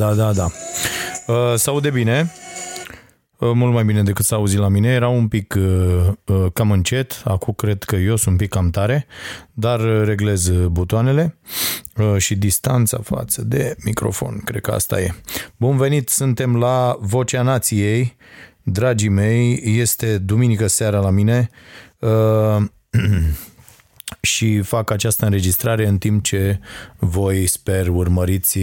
Da, da, da, da, da. Uh, s-aude bine, uh, mult mai bine decât s-a auzit la mine. Era un pic uh, uh, cam încet, acum cred că eu sunt un pic cam tare, dar uh, reglez uh, butoanele uh, și distanța față de microfon, cred că asta e. Bun venit, suntem la Vocea Nației, dragii mei, este duminică seara la mine. Uh, și fac această înregistrare în timp ce voi, sper, urmăriți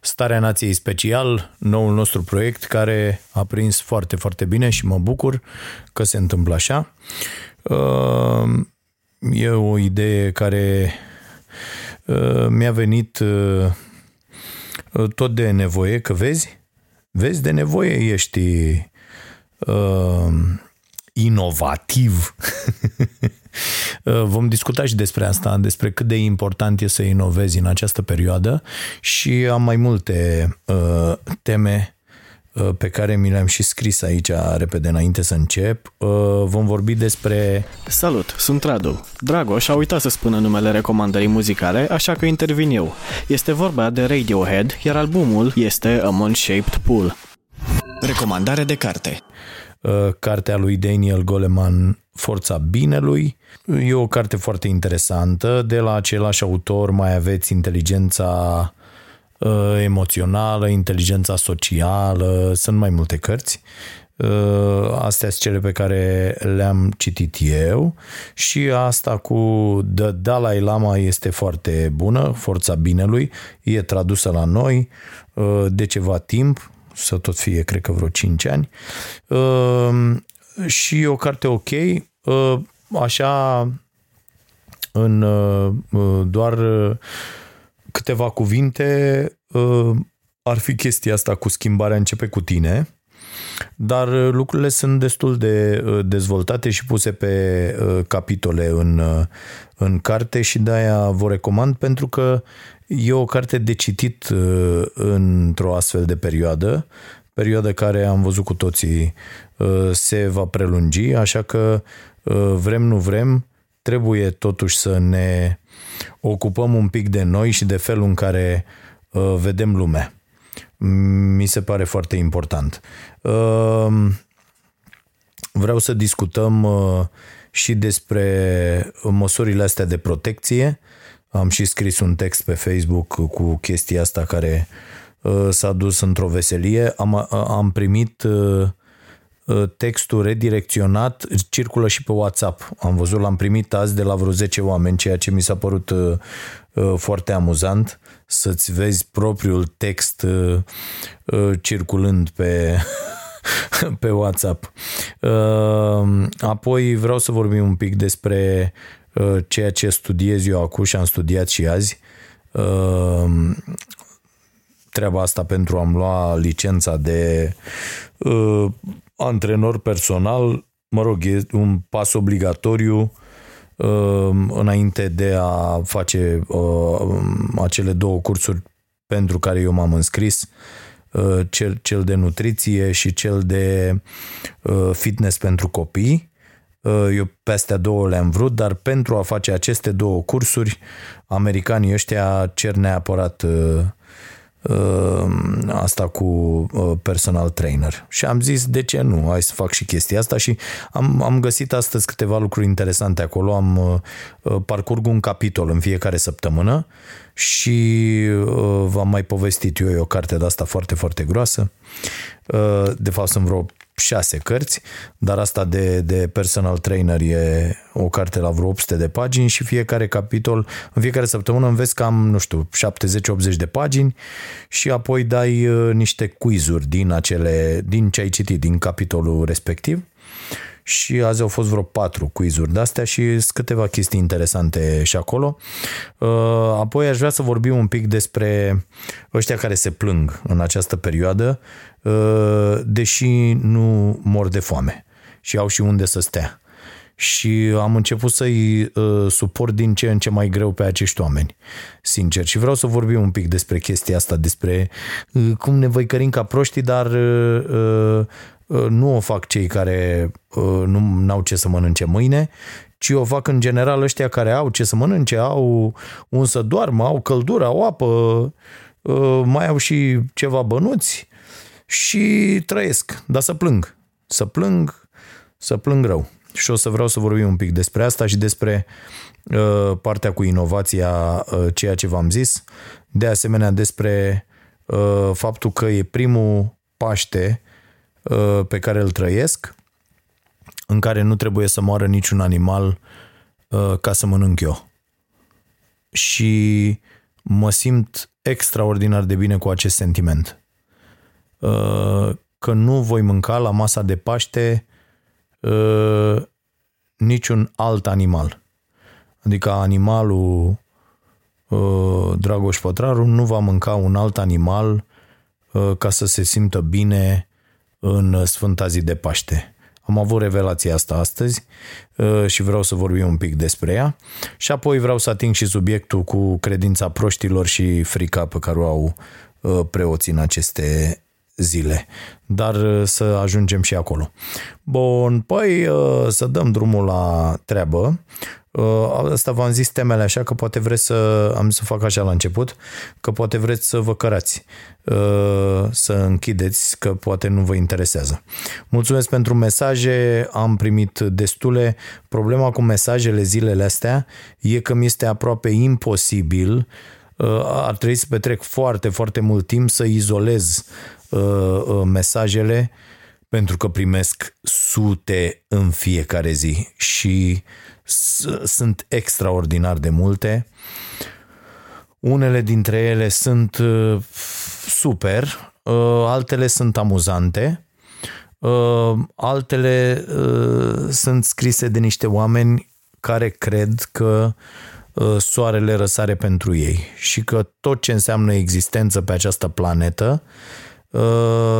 Starea Nației Special, noul nostru proiect care a prins foarte, foarte bine și mă bucur că se întâmplă așa. Uh, e o idee care uh, mi-a venit uh, tot de nevoie, că vezi, vezi, de nevoie ești inovativ. Vom discuta și despre asta, despre cât de important e să inovezi în această perioadă și am mai multe uh, teme uh, pe care mi le-am și scris aici repede înainte să încep. Uh, vom vorbi despre... Salut, sunt Radu. Dragoș a uitat să spună numele recomandării muzicale, așa că intervin eu. Este vorba de Radiohead, iar albumul este A Moon Shaped Pool. Recomandare de carte. Uh, cartea lui Daniel Goleman, Forța Binelui. E o carte foarte interesantă. De la același autor mai aveți inteligența uh, emoțională, inteligența socială, sunt mai multe cărți. Uh, astea sunt cele pe care le-am citit eu și asta cu The Dalai Lama este foarte bună, Forța Binelui, e tradusă la noi de ceva timp, să tot fie, cred că vreo 5 ani. Uh, și o carte ok, uh, așa în uh, doar câteva cuvinte ar fi chestia asta cu schimbarea începe cu tine, dar lucrurile sunt destul de dezvoltate și puse pe capitole în, în carte și de-aia vă recomand pentru că E o carte de citit uh, într-o astfel de perioadă, perioadă care am văzut cu toții uh, se va prelungi, așa că uh, vrem, nu vrem, trebuie totuși să ne ocupăm un pic de noi și de felul în care vedem lumea. Mi se pare foarte important. Vreau să discutăm și despre măsurile astea de protecție, am și scris un text pe Facebook cu chestia asta care uh, s-a dus într-o veselie. Am, uh, am primit uh, textul redirecționat, circulă și pe WhatsApp. Am văzut, l-am primit azi de la vreo 10 oameni, ceea ce mi s-a părut foarte amuzant să-ți vezi propriul text circulând pe, pe WhatsApp. Apoi vreau să vorbim un pic despre Uh, ceea ce studiez eu acum și am studiat și azi. Uh, treaba asta pentru a-mi lua licența de uh, antrenor personal, mă rog, e un pas obligatoriu înainte de a face acele două cursuri pentru care eu m-am înscris, cel, cel de nutriție și cel de fitness pentru copii. Uh, eu pe astea două le-am vrut, dar pentru a face aceste două cursuri, americanii ăștia cer neapărat uh, uh, asta cu uh, personal trainer. Și am zis, de ce nu? Hai să fac și chestia asta și am, am găsit astăzi câteva lucruri interesante acolo. Am uh, parcurg un capitol în fiecare săptămână și v-am mai povestit eu, e o carte de asta foarte, foarte groasă. De fapt sunt vreo șase cărți, dar asta de, de personal trainer e o carte la vreo 800 de pagini și fiecare capitol, în fiecare săptămână înveți cam, nu știu, 70-80 de pagini și apoi dai uh, niște quizuri din acele, din ce ai citit, din capitolul respectiv și azi au fost vreo patru quizuri de-astea și sunt câteva chestii interesante și acolo. Uh, apoi aș vrea să vorbim un pic despre ăștia care se plâng în această perioadă, uh, deși nu mor de foame și au și unde să stea. Și am început să-i uh, suport din ce în ce mai greu pe acești oameni, sincer. Și vreau să vorbim un pic despre chestia asta, despre cum ne văicărim ca proștii, dar Uh, nu o fac cei care uh, nu au ce să mănânce mâine, ci o fac în general ăștia care au ce să mănânce, au un să doarmă, au căldură, au apă, uh, mai au și ceva bănuți și trăiesc, dar să plâng. Să plâng, să plâng rău. Și o să vreau să vorbim un pic despre asta și despre uh, partea cu inovația, uh, ceea ce v-am zis, de asemenea despre uh, faptul că e primul Paște Uh, pe care îl trăiesc, în care nu trebuie să moară niciun animal uh, ca să mănânc eu. Și mă simt extraordinar de bine cu acest sentiment. Uh, că nu voi mânca la masa de Paște niciun alt animal. Adică animalul Dragoș Pătraru nu va mânca un alt animal ca să se simtă bine în Sfânta zi de Paște. Am avut revelația asta astăzi uh, și vreau să vorbim un pic despre ea și apoi vreau să ating și subiectul cu credința proștilor și frica pe care o au uh, preoții în aceste zile. Dar uh, să ajungem și acolo. Bun, păi să dăm drumul la treabă. Uh, asta v-am zis temele așa că poate vreți să, am să fac așa la început, că poate vreți să vă cărați, uh, să închideți, că poate nu vă interesează. Mulțumesc pentru mesaje, am primit destule. Problema cu mesajele zilele astea e că mi este aproape imposibil uh, ar trebui să petrec foarte, foarte mult timp să izolez mesajele pentru că primesc sute în fiecare zi și sunt extraordinar de multe. Unele dintre ele sunt uh, super, uh, altele sunt amuzante, uh, altele sunt scrise de niște oameni care cred că soarele răsare pentru ei și că tot ce înseamnă existență pe această planetă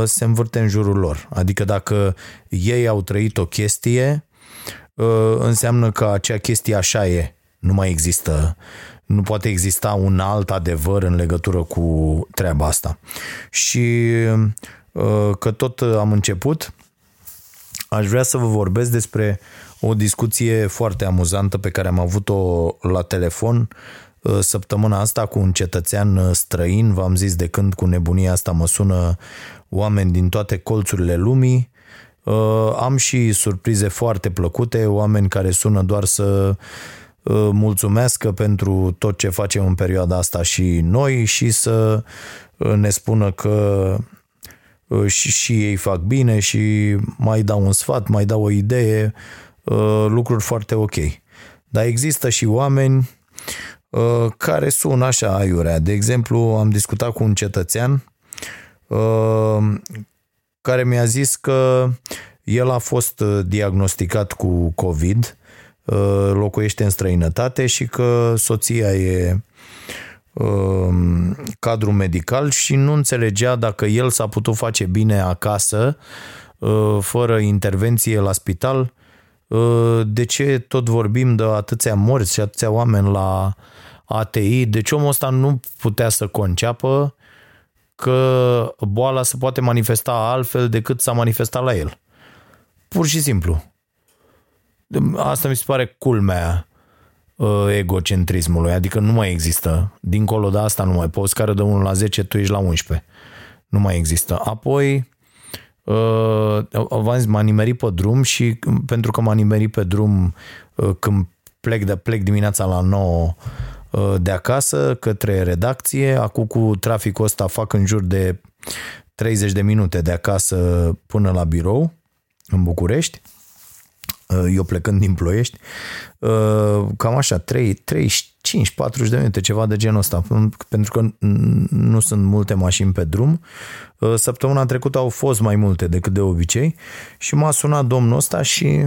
se învârte în jurul lor. Adică dacă ei au trăit o chestie, Uh, înseamnă că acea chestie așa e, nu mai există, nu poate exista un alt adevăr în legătură cu treaba asta. Și uh, că tot am început, aș vrea să vă vorbesc despre o discuție foarte amuzantă pe care am avut-o la telefon uh, săptămâna asta cu un cetățean străin, v-am zis de când cu nebunia asta mă sună oameni din toate colțurile lumii Uh, am și surprize foarte plăcute, oameni care sună doar să uh, mulțumească pentru tot ce facem în perioada asta și noi și să uh, ne spună că și, și ei fac bine și mai dau un sfat, mai dau o idee, lucruri foarte ok. Dar există și oameni care sună așa aiurea. De exemplu, am discutat cu un cetățean care mi-a zis că el a fost uh, diagnosticat cu COVID, uh, locuiește în străinătate și că soția e um, cadru medical și nu înțelegea dacă el s-a putut face bine acasă uh, fără intervenție la spital, de ce tot vorbim de atâția morți și atâția oameni la ATI, deci omul ăsta nu putea să conceapă că boala se poate manifesta altfel decât s-a manifestat la el. Pur și simplu. Asta mi se pare culmea. uh, egocentrismului, adică nu mai există. Dincolo de asta nu mai poți, care de 1 la 10, tu ești la 11. Nu mai există. Apoi, uh, v-am zis, m-a nimerit pe drum și pentru că m-a nimerit pe drum uh, când plec, de, plec dimineața la 9 uh, de acasă către redacție, acum cu traficul ăsta fac în jur de 30 de minute de acasă până la birou în București. Uh, eu plecând din Ploiești, uh, cam așa, 3, 35, 40 de minute, ceva de genul ăsta, pentru că nu sunt multe mașini pe drum. Uh, săptămâna trecută au fost mai multe decât de obicei și m-a sunat domnul ăsta și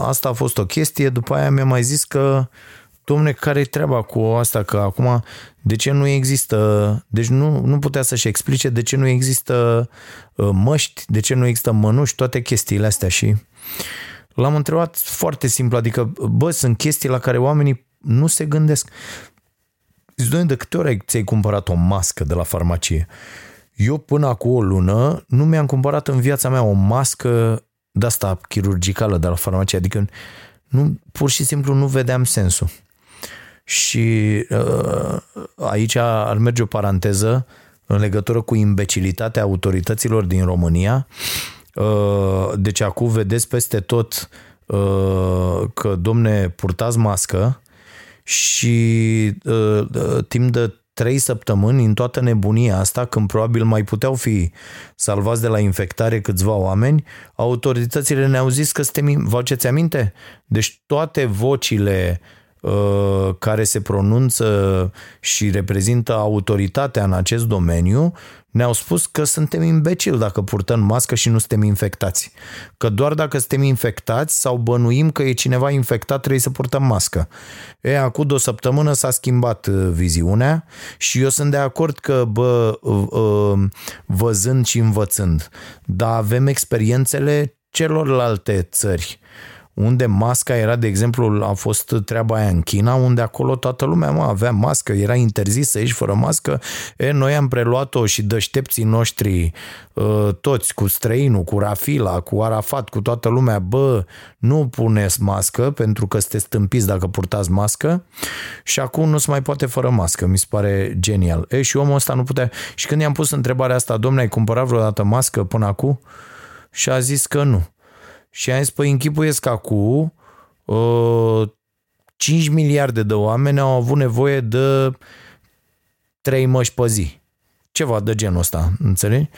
asta a fost o chestie, după aia mi-a mai zis că domne, care e treaba cu asta, că acum de ce nu există, deci nu, nu putea să-și explice de ce nu există uh, măști, de ce nu există mănuși, toate chestiile astea și l-am întrebat foarte simplu, adică, bă, sunt chestii la care oamenii nu se gândesc. Zic, de câte ori ți-ai cumpărat o mască de la farmacie? Eu până acum o lună nu mi-am cumpărat în viața mea o mască de asta chirurgicală de la farmacie, adică nu, pur și simplu nu vedeam sensul. Și uh, aici ar merge o paranteză în legătură cu imbecilitatea autorităților din România. Uh, deci acum vedeți peste tot uh, că, domne, purtați mască și timp de trei săptămâni în toată nebunia asta, când probabil mai puteau fi salvați de la infectare câțiva oameni, autoritățile ne-au zis că suntem, vă aduceți aminte? Deci toate vocile uh, Uh, care se pronunță și reprezintă autoritatea în acest domeniu ne-au spus că suntem imbecili dacă purtăm mască și nu suntem infectați. Că doar dacă suntem infectați sau bănuim că e cineva infectat trebuie să purtăm mască. E, acum o săptămână s-a schimbat uh, viziunea și eu sunt de acord că, bă, uh, văzând și învățând, dar avem experiențele celorlalte țări unde masca era, de exemplu, a fost treaba aia în China, unde acolo toată lumea mă, avea mască, era interzis să ieși fără mască. E, noi am preluat-o și dăștepții noștri, ă, toți, cu străinul, cu Rafila, cu Arafat, cu toată lumea, bă, nu puneți mască pentru că sunteți stâmpiți dacă purtați mască și acum nu se mai poate fără mască, mi se pare genial. E, și omul ăsta nu putea... Și când i-am pus întrebarea asta, domnule, ai cumpărat vreodată mască până acum? Și a zis că nu. Și am zis, păi închipuiesc că acum uh, 5 miliarde de oameni au avut nevoie de 3 măși pe zi. Ceva de genul ăsta, înțelegi?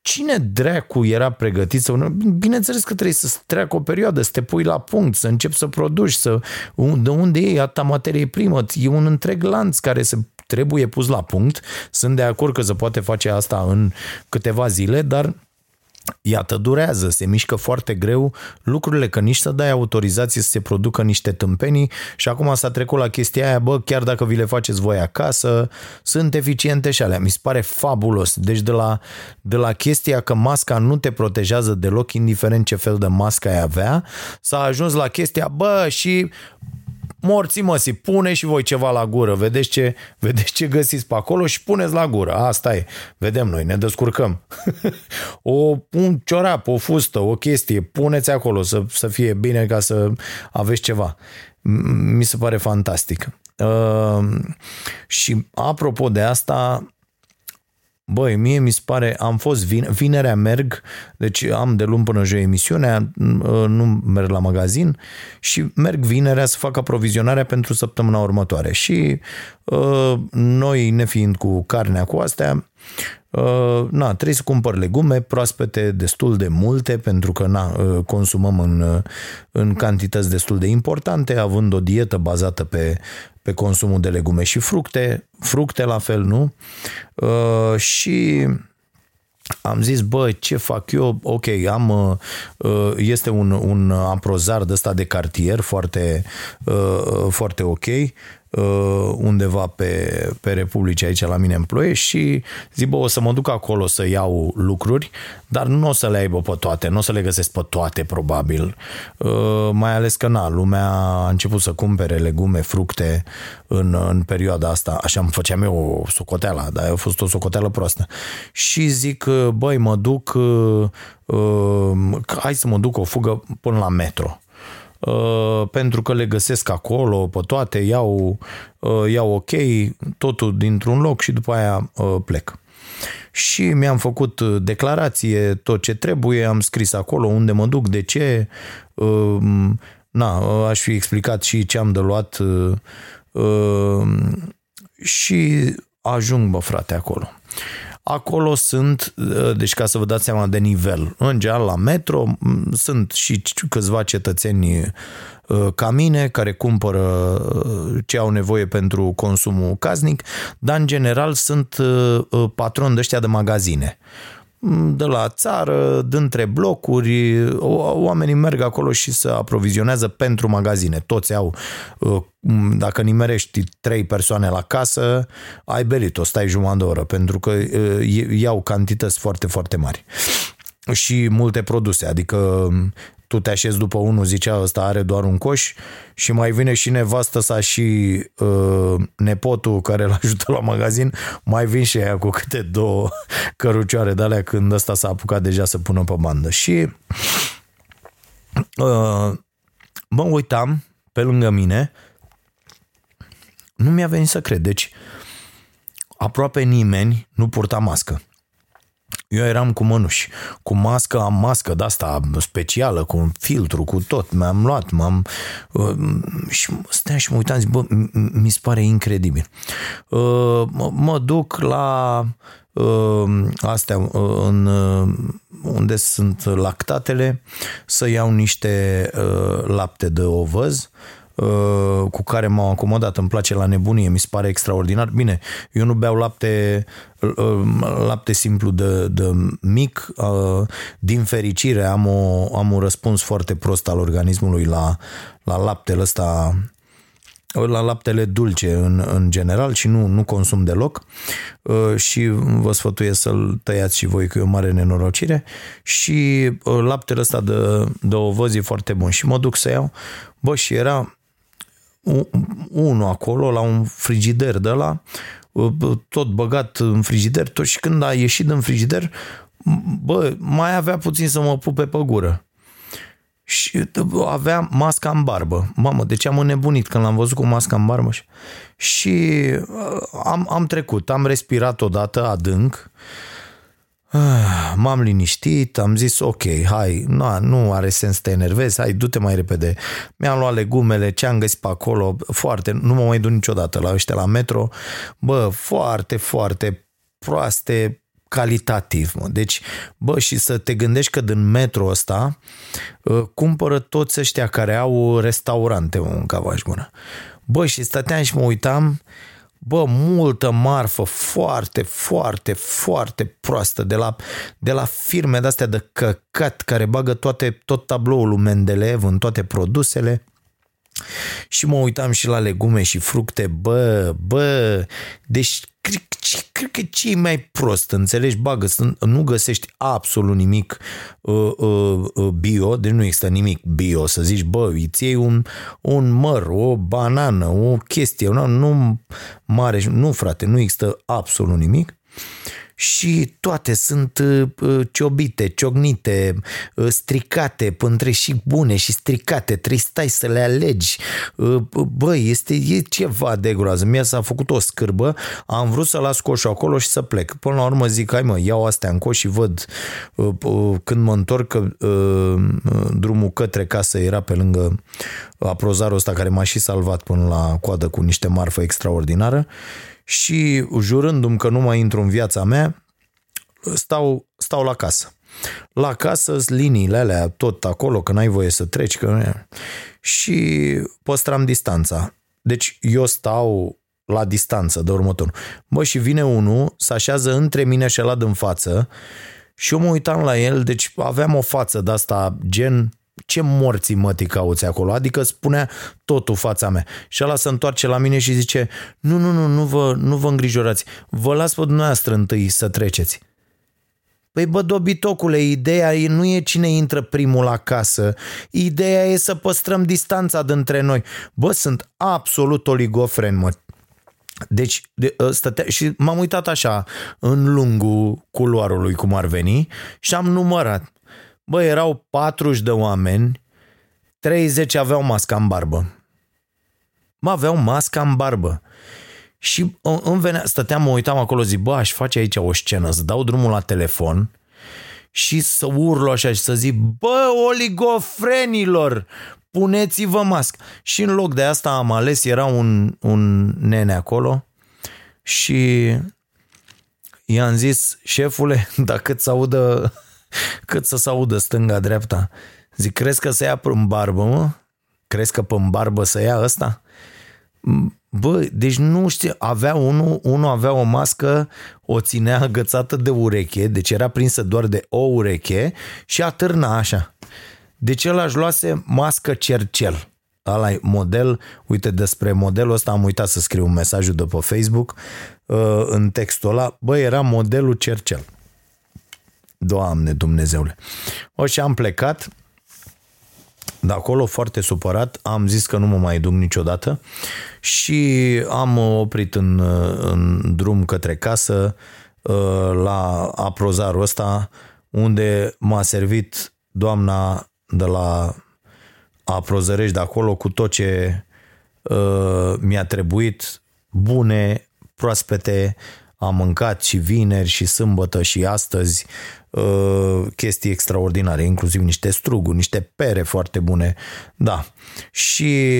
Cine dracu era pregătit să... Bineînțeles că trebuie să treacă o perioadă, să te pui la punct, să începi să produci, să... de unde e atâta materie primă? E un întreg lanț care se trebuie pus la punct. Sunt de acord că se poate face asta în câteva zile, dar Iată, durează, se mișcă foarte greu lucrurile, că nici să dai autorizație să se producă niște tâmpenii și acum s-a trecut la chestia aia, bă, chiar dacă vi le faceți voi acasă, sunt eficiente și alea. Mi se pare fabulos. Deci de la, de la chestia că masca nu te protejează deloc, indiferent ce fel de mască ai avea, s-a ajuns la chestia, bă, și morții măsii, pune și voi ceva la gură, vedeți ce, vedeți ce găsiți pe acolo și puneți la gură. Asta e, vedem noi, ne descurcăm. o, un ciorap, o fustă, o chestie, puneți acolo să, să fie bine ca să aveți ceva. Mi se pare fantastic. Uh, și apropo de asta, Băi, mie mi se pare, am fost vine, vinerea merg, deci am de luni până joi emisiunea, nu merg la magazin și merg vinerea să fac aprovizionarea pentru săptămâna următoare. Și uh, noi, nefiind cu carnea cu astea, Uh, na, trebuie să cumpăr legume proaspete destul de multe pentru că na, uh, consumăm în, uh, în cantități destul de importante, având o dietă bazată pe, pe consumul de legume și fructe, fructe la fel, nu? Uh, și am zis, bă, ce fac eu? Ok, am, uh, este un, un aprozar de ăsta de cartier foarte, uh, foarte ok Uh, undeva pe, pe Republice aici la mine în Ploiești și zic, bă, o să mă duc acolo să iau lucruri, dar nu o să le aibă pe toate, nu o să le găsesc pe toate probabil, uh, mai ales că na, lumea a început să cumpere legume, fructe în, în perioada asta, așa îmi făceam eu o socoteală, dar a fost o socoteală proastă. Și zic, băi, mă duc, uh, hai să mă duc o fugă până la metro. uh, pentru că le găsesc acolo pe toate, iau, uh, iau ok, totul dintr-un loc și după aia uh, plec. Și mi-am făcut declarație, tot ce trebuie, am scris acolo unde mă duc, de ce, na, aș fi explicat și ce am de luat și ajung, bă, frate, acolo. Acolo sunt, uh, deci ca să vă dați seama de nivel, în general la metro sunt și câțiva cetățeni uh, ca mine care cumpără uh, ce au nevoie pentru consumul casnic, dar în general sunt patroni de ăștia de magazine de la țară, dintre blocuri, oamenii merg acolo și se aprovizionează pentru magazine. Toți au, uh, dacă nimerești trei persoane la casă, ai belit-o, stai jumătate de oră, pentru că uh, iau cantități foarte, foarte mari și multe produse, adică tu te așezi după unul, zicea ăsta are doar un coș și mai vine și nevastă sa și uh, nepotul care îl ajută la magazin, mai vin și aia cu câte două cărucioare de alea când ăsta s-a apucat deja să pună pe bandă. Și uh, mă uitam pe lângă mine, nu mi-a venit să cred, deci aproape nimeni nu purta mască. Eu eram cu mănuși, cu mască, am mască de asta specială, cu un filtru, cu tot. Mi-am luat, m-am... Uh, și stăteam și mă uitam, zic, bă, mi se pare incredibil. Uh, mă duc la uh, astea uh, în, uh, unde sunt lactatele să iau niște uh, lapte de ovăz Uh, cu care m-am acomodat, îmi place la nebunie, mi se pare extraordinar. Bine, eu nu beau lapte, uh, lapte simplu de, de mic, uh, din fericire am, o, am un răspuns foarte prost al organismului la, la laptele ăsta la laptele dulce în, în general și nu, nu consum deloc. Și vă sfătuiesc să-l tăiați și voi că e o mare nenorocire. Și laptele ăsta de, de ovăz e foarte bun. Și mă duc să iau, bă, și era unul acolo la un frigider de la tot băgat în frigider, tot și când a ieșit din frigider, bă, mai avea puțin să mă pupe pe gură. Și avea masca în barbă. Mamă, deci am înnebunit când l-am văzut cu masca în barbă. Și am, am trecut, am respirat odată adânc Ah, m-am liniștit, am zis ok, hai, nu, nu are sens să te enervezi, hai, du-te mai repede. Mi-am luat legumele, ce am găsit pe acolo, foarte, nu mă mai duc niciodată la ăștia la metro, bă, foarte, foarte proaste calitativ, mă. Deci, bă, și să te gândești că din metro ăsta ă, cumpără toți ăștia care au restaurante, mă, în cavaș bună. Bă, și stăteam și mă uitam, bă, multă marfă foarte, foarte, foarte proastă de la, de la firme de-astea de căcat care bagă toate, tot tabloul lui Mendeleev în toate produsele și mă uitam și la legume și fructe, bă, bă, deci cred, cred că ce e mai prost, înțelegi, bagă, nu găsești absolut nimic uh, uh, uh, bio, deci nu există nimic bio, să zici, bă, îți iei un, un măr, o banană, o chestie, nu, nu mare, nu frate, nu există absolut nimic și toate sunt uh, uh, ciobite, ciognite, uh, stricate, între și bune și stricate, trebuie stai să le alegi. Băi, este e ceva de groază. Mie s-a făcut o scârbă, am vrut să las coșul acolo și să plec. Până la urmă zic, hai mă, iau astea în coș și văd când mă întorc că drumul către casă era pe lângă aprozarul ăsta care m-a și salvat până la coadă cu niște marfă extraordinară și jurându-mi că nu mai intru în viața mea, stau, stau la casă. La casă liniile alea tot acolo, că n-ai voie să treci, că... și păstram distanța. Deci eu stau la distanță de următor. Bă, și vine unul, se așează între mine și ăla din față și eu mă uitam la el, deci aveam o față de asta gen ce morții mătii cauți acolo? Adică spunea totul fața mea. Și ăla se întoarce la mine și zice, nu, nu, nu, nu vă, nu vă îngrijorați, vă las pe dumneavoastră întâi să treceți. Păi bă, dobitocule, ideea e, nu e cine intră primul la casă, ideea e să păstrăm distanța dintre noi. Bă, sunt absolut oligofren, mă. Deci, de, ă, stătea, și m-am uitat așa în lungul culoarului, cum ar veni, și am numărat. Bă, erau 40 de oameni 30 aveau masca în barbă. Mă, aveau masca în barbă. Și îmi venea, stăteam, mă uitam acolo, zic, bă, aș face aici o scenă, să dau drumul la telefon și să urlu așa și să zic, bă, oligofrenilor, puneți-vă mască. Și în loc de asta am ales, era un, un nene acolo și i-am zis, șefule, dacă cât să audă, cât să se audă stânga-dreapta, zic, crezi că să ia în barbă, mă? Crezi că pe barbă să ia ăsta? Bă, deci nu știu, avea unul, unul avea o mască, o ținea agățată de ureche, deci era prinsă doar de o ureche și atârna așa. Deci el aș luase mască cercel. Ăla model, uite despre modelul ăsta am uitat să scriu un mesaj de pe Facebook uh, în textul ăla, bă, era modelul cercel. Doamne Dumnezeule. O și am plecat, de acolo foarte supărat, am zis că nu mă mai duc niciodată și am oprit în, în drum către casă uh, la aprozarul ăsta unde m-a servit doamna de la aprozărești de acolo cu tot ce uh, mi-a trebuit, bune, proaspete, am mâncat și vineri și sâmbătă și astăzi uh, chestii extraordinare, inclusiv niște struguri, niște pere foarte bune. Da. Și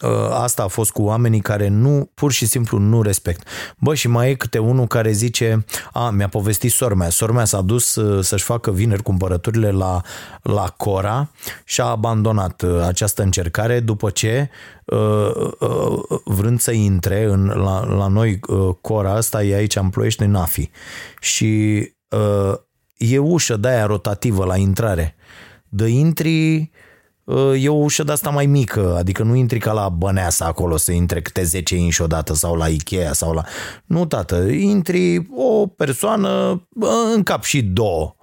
uh, asta a fost cu oamenii care nu, pur și simplu nu respect. Bă, și mai e câte unul care zice, a, mi-a povestit sormea, sormea s-a dus uh, să-și facă vineri cumpărăturile la, la Cora și a abandonat această încercare după ce vrând să intre în, la, la noi Cora asta e aici în Ploiești, în Nafi și uh, e ușă de aia rotativă la intrare. De intri, uh, e o ușă de asta mai mică, adică nu intri ca la Băneasa acolo să intre câte 10 inși odată sau la Ikea sau la... Nu, tată, intri o persoană în cap și două.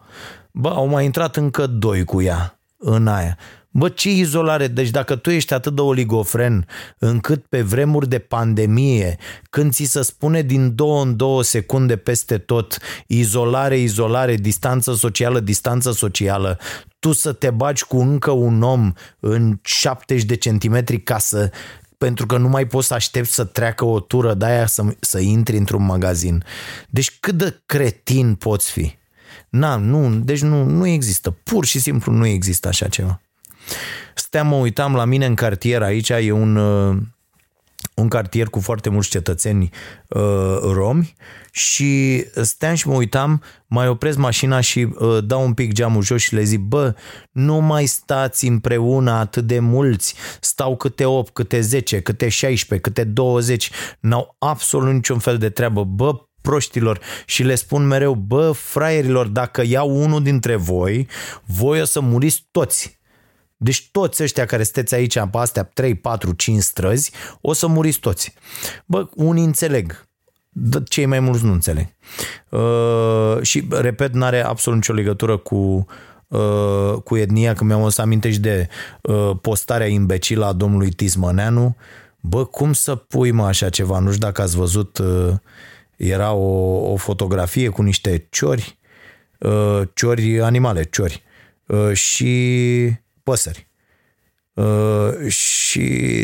Bă, au mai intrat încă doi cu ea în aia. Bă, ce izolare? Deci dacă tu ești atât de oligofren încât pe vremuri de pandemie, când ți se spune din două în două secunde peste tot izolare, izolare, distanță socială, distanță socială, tu să te bagi cu încă un om în 70 de centimetri ca să pentru că nu mai poți să aștepți să treacă o tură de aia să, să intri într-un magazin. Deci cât de cretin poți fi? Na, nu, deci nu, nu există. Pur și simplu nu există așa ceva. Steam, mă uitam la mine în cartier, aici e un, uh, un cartier cu foarte mulți cetățeni uh, romi și steam și mă uitam, mai opresc mașina și uh, dau un pic geamul jos și le zic, bă, nu mai stați împreună atât de mulți, stau câte 8, câte 10, câte 16, câte 20, n-au absolut niciun fel de treabă, bă, proștilor. Și le spun mereu, bă, fraierilor, dacă iau unul dintre voi, voi o să muriți toți. Deci toți ăștia care sunteți aici pe astea 3, 4, 5 străzi, o să muriți toți. Bă, unii înțeleg, cei mai mulți nu înțeleg. Uh, și, repet, n-are absolut nicio legătură cu uh, cu etnia, că mi-am să amintești de uh, postarea imbecilă a domnului Tismăneanu. Bă, cum să pui mă așa ceva? Nu știu dacă ați văzut, uh, era o, o fotografie cu niște ciori, uh, ciori animale, ciori. Uh, și păsări. Uh, și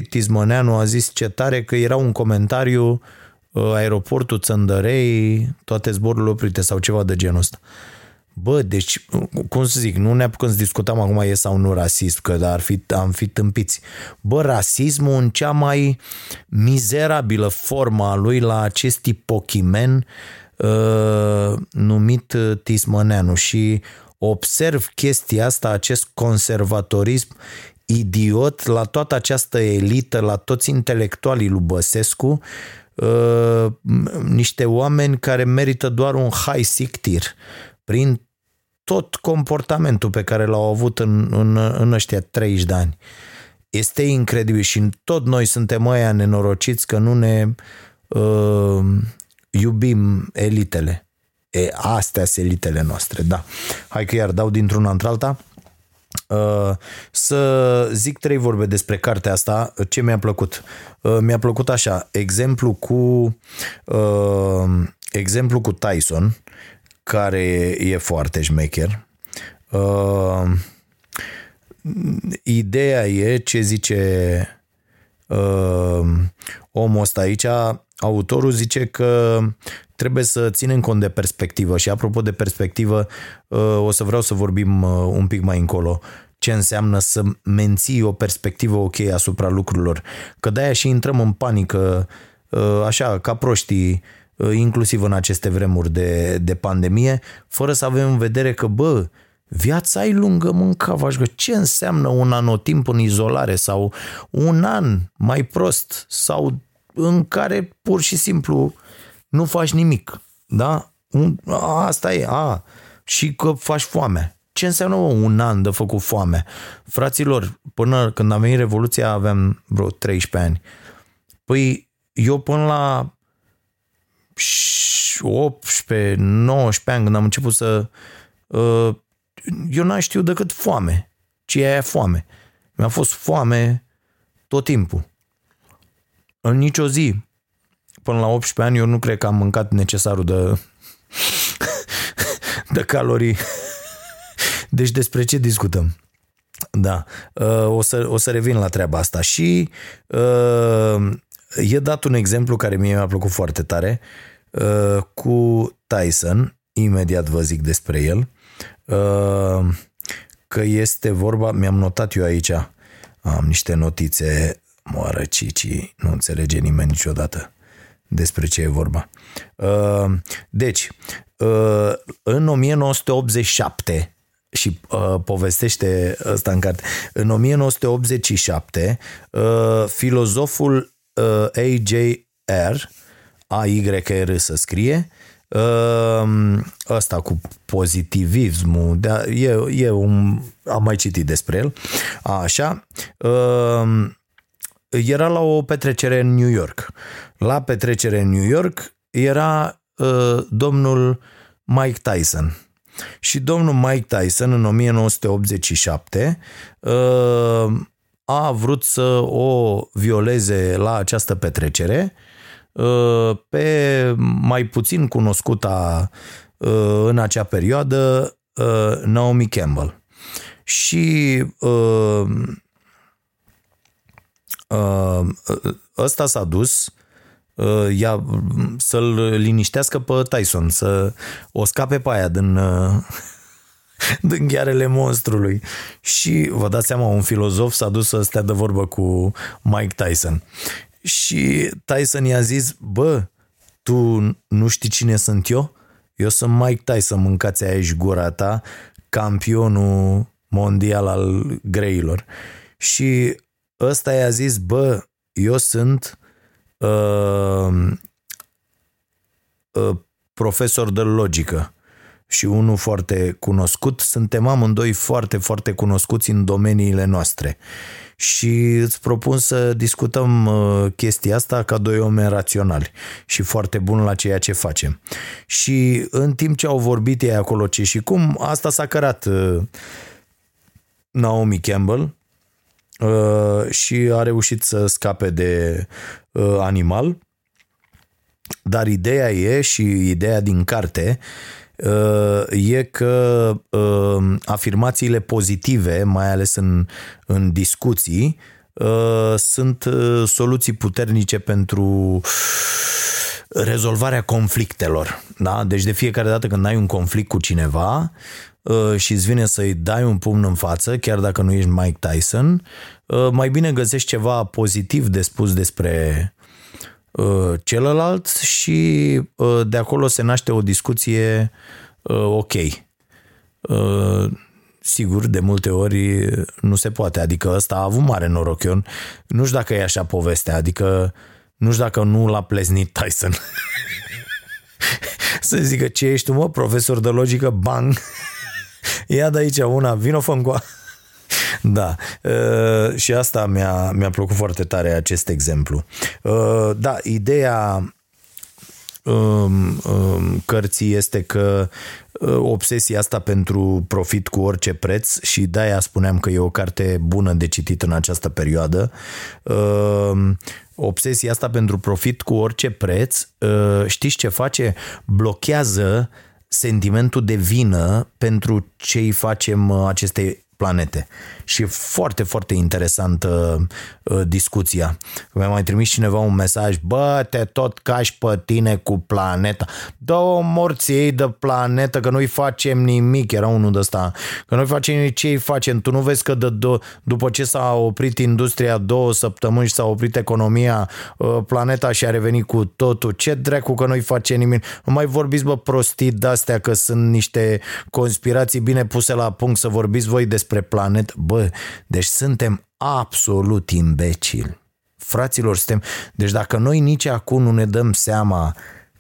Tizmăneanu a zis ce tare că era un comentariu uh, aeroportul Țăndărei, toate zborurile oprite sau ceva de genul ăsta. Bă, deci, cum să zic, nu ne apucăm să discutăm acum e sau nu rasism, că ar fi, am fi tâmpiți. Bă, rasismul în cea mai mizerabilă formă a lui la acest ipochimen uh, numit Tismăneanu și observ chestia asta, acest conservatorism idiot la toată această elită, la toți intelectualii lui Băsescu, uh, niște oameni care merită doar un high sictir prin tot comportamentul pe care l-au avut în, în, în ăștia 30 de ani. Este incredibil și tot noi suntem ăia nenorociți că nu ne uh, iubim elitele. E, astea sunt elitele noastre, da. Hai că iar dau dintr-una într-alta. Uh, să zic trei vorbe despre cartea asta, ce mi-a plăcut. Uh, mi-a plăcut așa, exemplu cu uh, exemplu cu Tyson, care e foarte șmecher. ideea e ce zice uh, omul ăsta aici, autorul zice că trebuie să ținem cont de perspectivă și apropo de perspectivă, uh, o să vreau să vorbim uh, un pic mai încolo ce înseamnă să menții o perspectivă ok asupra lucrurilor. Că de-aia și intrăm în panică, uh, așa, ca proștii, uh, inclusiv în aceste vremuri de, de pandemie, fără să avem în vedere că, bă, viața e lungă, mâncavaș, ce înseamnă un anotimp în izolare sau un an mai prost sau în care pur și simplu nu faci nimic, da? Asta e, a, și că faci foame. Ce înseamnă un an de făcut foame? Fraților, până când a venit Revoluția aveam vreo 13 ani. Păi eu până la 18, 19 ani când am început să... Uh, eu n-am știut decât foame. Ce e aia foame? Mi-a fost foame tot timpul. În nicio zi. Până la 18 ani eu nu cred că am mâncat necesarul de, de calorii. Deci despre ce discutăm? Da, uh, o să, o să revin la treaba asta. Și uh, e dat un exemplu care mie mi-a plăcut foarte tare uh, cu Tyson, imediat vă zic despre el, că este vorba, mi-am notat eu aici, am niște notițe, moară Cici, nu înțelege nimeni niciodată despre ce e vorba. Deci, în 1987, și uh, povestește ăsta în carte. În 1987, uh, filozoful uh, A.J.R., A-Y-R să scrie, uh, ăsta cu pozitivismul, de, e, e un, am mai citit despre el, așa, uh, era la o petrecere în New York. La petrecere în New York era uh, domnul Mike Tyson și domnul Mike Tyson în 1987 uh, a vrut să o violeze la această petrecere uh, pe mai puțin cunoscuta uh, în acea perioadă Naomi Campbell. Și ăsta s-a dus ea, uh, să-l liniștească pe Tyson, să o scape pe aia din, uh, din ghearele monstrului. Și vă dați seama, un filozof s-a dus să stea de vorbă cu Mike Tyson. Și Tyson i-a zis, bă, tu nu știi cine sunt eu? Eu sunt Mike Tyson, mâncați aici gura ta, campionul mondial al greilor. Și ăsta i-a zis, bă, eu sunt uh, uh, profesor de logică și unul foarte cunoscut. Suntem amândoi foarte, foarte cunoscuți în domeniile noastre. Și îți propun să discutăm uh, chestia asta ca doi oameni raționali și foarte bun la ceea ce facem. Și în timp ce au vorbit ei acolo ce și cum, asta s-a cărat uh, Naomi Campbell, Uh, și a reușit să scape de uh, animal. Dar ideea e și ideea din carte uh, e că afirmațiile pozitive, mai ales în, în discuții, sunt soluții puternice pentru rezolvarea conflictelor. Da? Deci de fiecare dată când ai un conflict cu cineva, Uh, și îți vine să-i dai un pumn în față, chiar dacă nu ești Mike Tyson, uh, mai bine găsești ceva pozitiv de spus despre uh, celălalt și de acolo se naște o discuție ok. Sigur, de multe ori nu se poate, adică ăsta a avut mare noroc. Eu nu știu dacă e așa povestea, adică nu știu dacă nu l-a pleznit Tyson. să zică ce ești tu, mă, profesor de logică, bang, Ia de aici una, vino fă Da, uh, și asta mi-a, mi-a plăcut foarte tare acest exemplu. Uh, da, ideea um, um, cărții este că uh, obsesia asta pentru profit cu orice preț și de-aia spuneam că e o carte bună de citit în această perioadă. Uh, obsesia asta pentru profit cu orice preț, uh, știți ce face? Blochează sentimentul de vină pentru ce îi facem uh, aceste planete. Și e foarte, foarte interesantă uh, discuția. Mi-a mai trimis cineva un mesaj, bă, te tot cași pe tine cu planeta. Dă-o morții ei de planetă, că noi facem nimic. Era unul de ăsta. Că noi facem nimic, ce îi facem? Tu nu vezi că de, de, după ce s-a oprit industria două săptămâni și s-a oprit economia, uh, planeta și a revenit cu totul. Ce dracu că noi facem nimic? Nu mai vorbiți, bă, prostii de-astea că sunt niște conspirații bine puse la punct să vorbiți voi despre planetă. Bă, deci suntem absolut imbecili. Fraților, suntem... Deci dacă noi nici acum nu ne dăm seama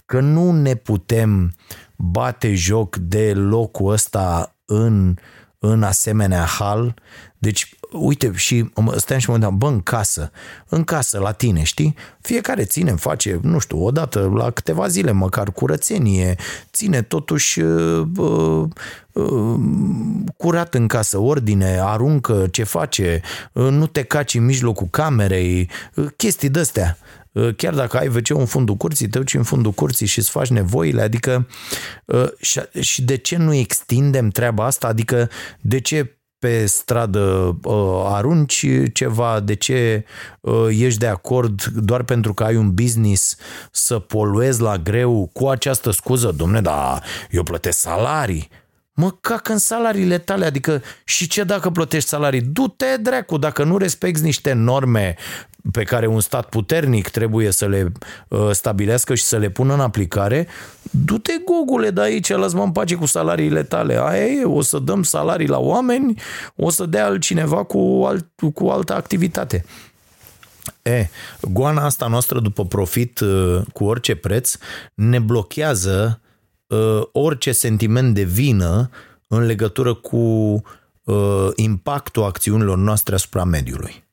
că nu ne putem bate joc de locul ăsta în, în asemenea hal, deci uite, și stăteam și mă gândeam, bă, în casă, în casă, la tine, știi? Fiecare ține, face, nu știu, o dată la câteva zile măcar curățenie, ține totuși uh, uh, curat în casă, ordine, aruncă ce face, uh, nu te caci în mijlocul camerei, uh, chestii de-astea uh, chiar dacă ai wc în fundul curții, te duci în fundul curții și îți faci nevoile, adică uh, și de ce nu extindem treaba asta, adică de ce pe stradă uh, arunci ceva, de ce uh, ești de acord doar pentru că ai un business să poluezi la greu cu această scuză, domne, da, eu plătesc salarii. Mă cac în salariile tale, adică și ce dacă plătești salarii? Du-te dracu, dacă nu respecti niște norme pe care un stat puternic trebuie să le uh, stabilească și să le pună în aplicare, du-te gogule de aici, lasă-mă în pace cu salariile tale. Aia e, o să dăm salarii la oameni, o să dea altcineva cu, alt, cu altă activitate. E, goana asta noastră după profit uh, cu orice preț ne blochează uh, orice sentiment de vină în legătură cu uh, impactul acțiunilor noastre asupra mediului.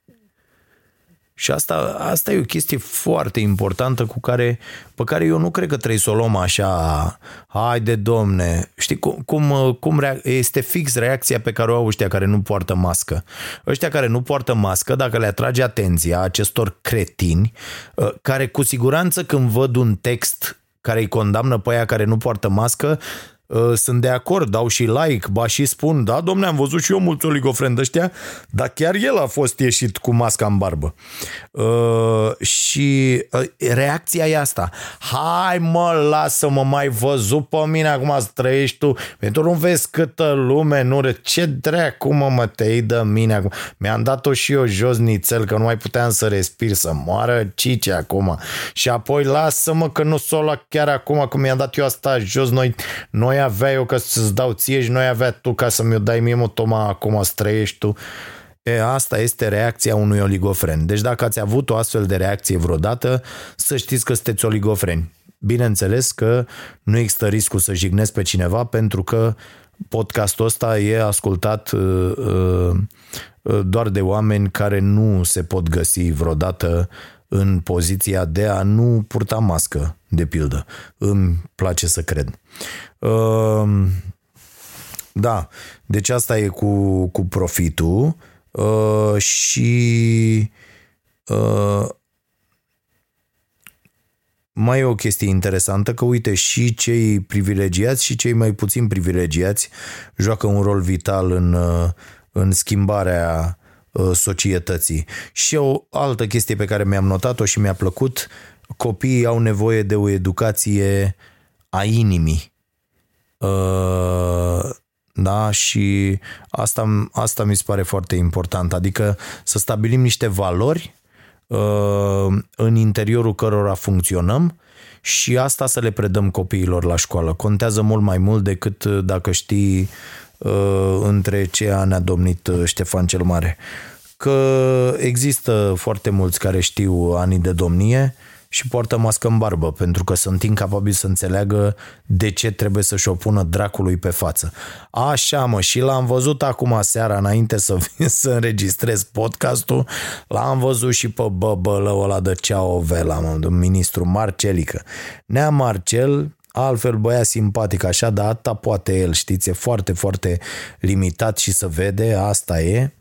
Și asta, asta e o chestie foarte importantă cu care, pe care eu nu cred că trebuie să o luăm așa, haide domne, știi cum, cum, cum rea- este fix reacția pe care o au ăștia care nu poartă mască. Ăștia care nu poartă mască, dacă le atrage atenția acestor cretini, ă, care cu siguranță când văd un text care îi condamnă pe aia care nu poartă mască, Uh, sunt de acord, dau și like, ba și spun, da, domne, am văzut și eu mulți oligofreni ăștia, dar chiar el a fost ieșit cu masca în barbă. Uh, și uh, reacția e asta. Hai mă, lasă-mă, mai văzut pe mine, acum trăiești tu, pentru nu vezi câtă lume, nu re... ce dracu mă, mă te iei de mine acum. Mi-am dat-o și eu jos nițel, că nu mai puteam să respir, să moară cice acum. Și apoi lasă-mă că nu s-o la chiar acum, că mi-am dat eu asta jos, noi, noi noi avea eu ca să-ți dau ție și noi avea tu ca să mi-o dai mie, mă, toma, acum străiești tu. E, asta este reacția unui oligofren. Deci dacă ați avut o astfel de reacție vreodată, să știți că sunteți oligofreni. Bineînțeles că nu există riscul să jignesc pe cineva pentru că podcastul ăsta e ascultat uh, uh, doar de oameni care nu se pot găsi vreodată în poziția de a nu purta mască, de pildă. Îmi place să cred. Ehm, da, deci asta e cu, cu profitul ehm, și ehm, mai e o chestie interesantă că uite și cei privilegiați și cei mai puțin privilegiați joacă un rol vital în, în schimbarea societății. Și o altă chestie pe care mi-am notat-o și mi-a plăcut, copiii au nevoie de o educație a inimii. Uh, da, și asta, asta mi se pare foarte important, adică să stabilim niște valori uh, în interiorul cărora funcționăm și asta să le predăm copiilor la școală. Contează mult mai mult decât dacă știi uh, între ce ani a domnit Ștefan cel Mare. Că există foarte mulți care știu anii de domnie, și poartă mască în barbă, pentru că sunt incapabili să înțeleagă de ce trebuie să-și opună dracului pe față. Așa mă, și l-am văzut acum seara înainte să vin să înregistrez podcastul, l-am văzut și pe băbălău ăla de Ceaovela, mă, ministru Marcelică. Nea Marcel, altfel băia simpatic așa, dar atâta poate el, știți, e foarte, foarte limitat și să vede, asta e.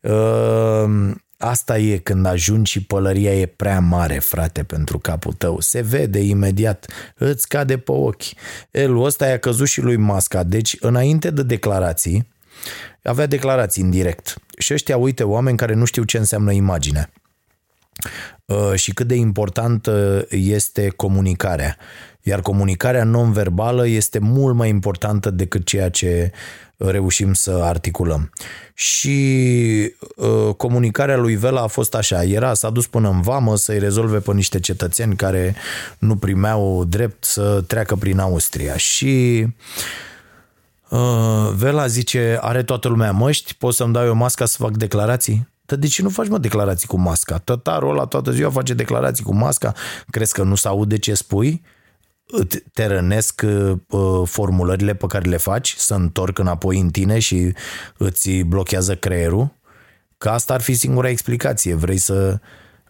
Uh, Asta e când ajungi și pălăria e prea mare, frate, pentru capul tău. Se vede imediat, îți cade pe ochi. El ăsta i-a căzut și lui masca. Deci, înainte de declarații, avea declarații în direct. Și ăștia, uite, oameni care nu știu ce înseamnă imagine uh, și cât de importantă este comunicarea. Iar comunicarea non-verbală este mult mai importantă decât ceea ce reușim să articulăm. Și uh, comunicarea lui Vela a fost așa, era, s-a dus până în vamă să-i rezolve pe niște cetățeni care nu primeau drept să treacă prin Austria. Și uh, Vela zice, are toată lumea măști, poți să-mi dau eu masca să fac declarații? Dar de ce nu faci, mă, declarații cu masca? Tătarul ăla toată ziua face declarații cu masca, crezi că nu se aude ce spui? te rănesc uh, formulările pe care le faci, să întorc înapoi în tine și îți blochează creierul? Că asta ar fi singura explicație. Vrei să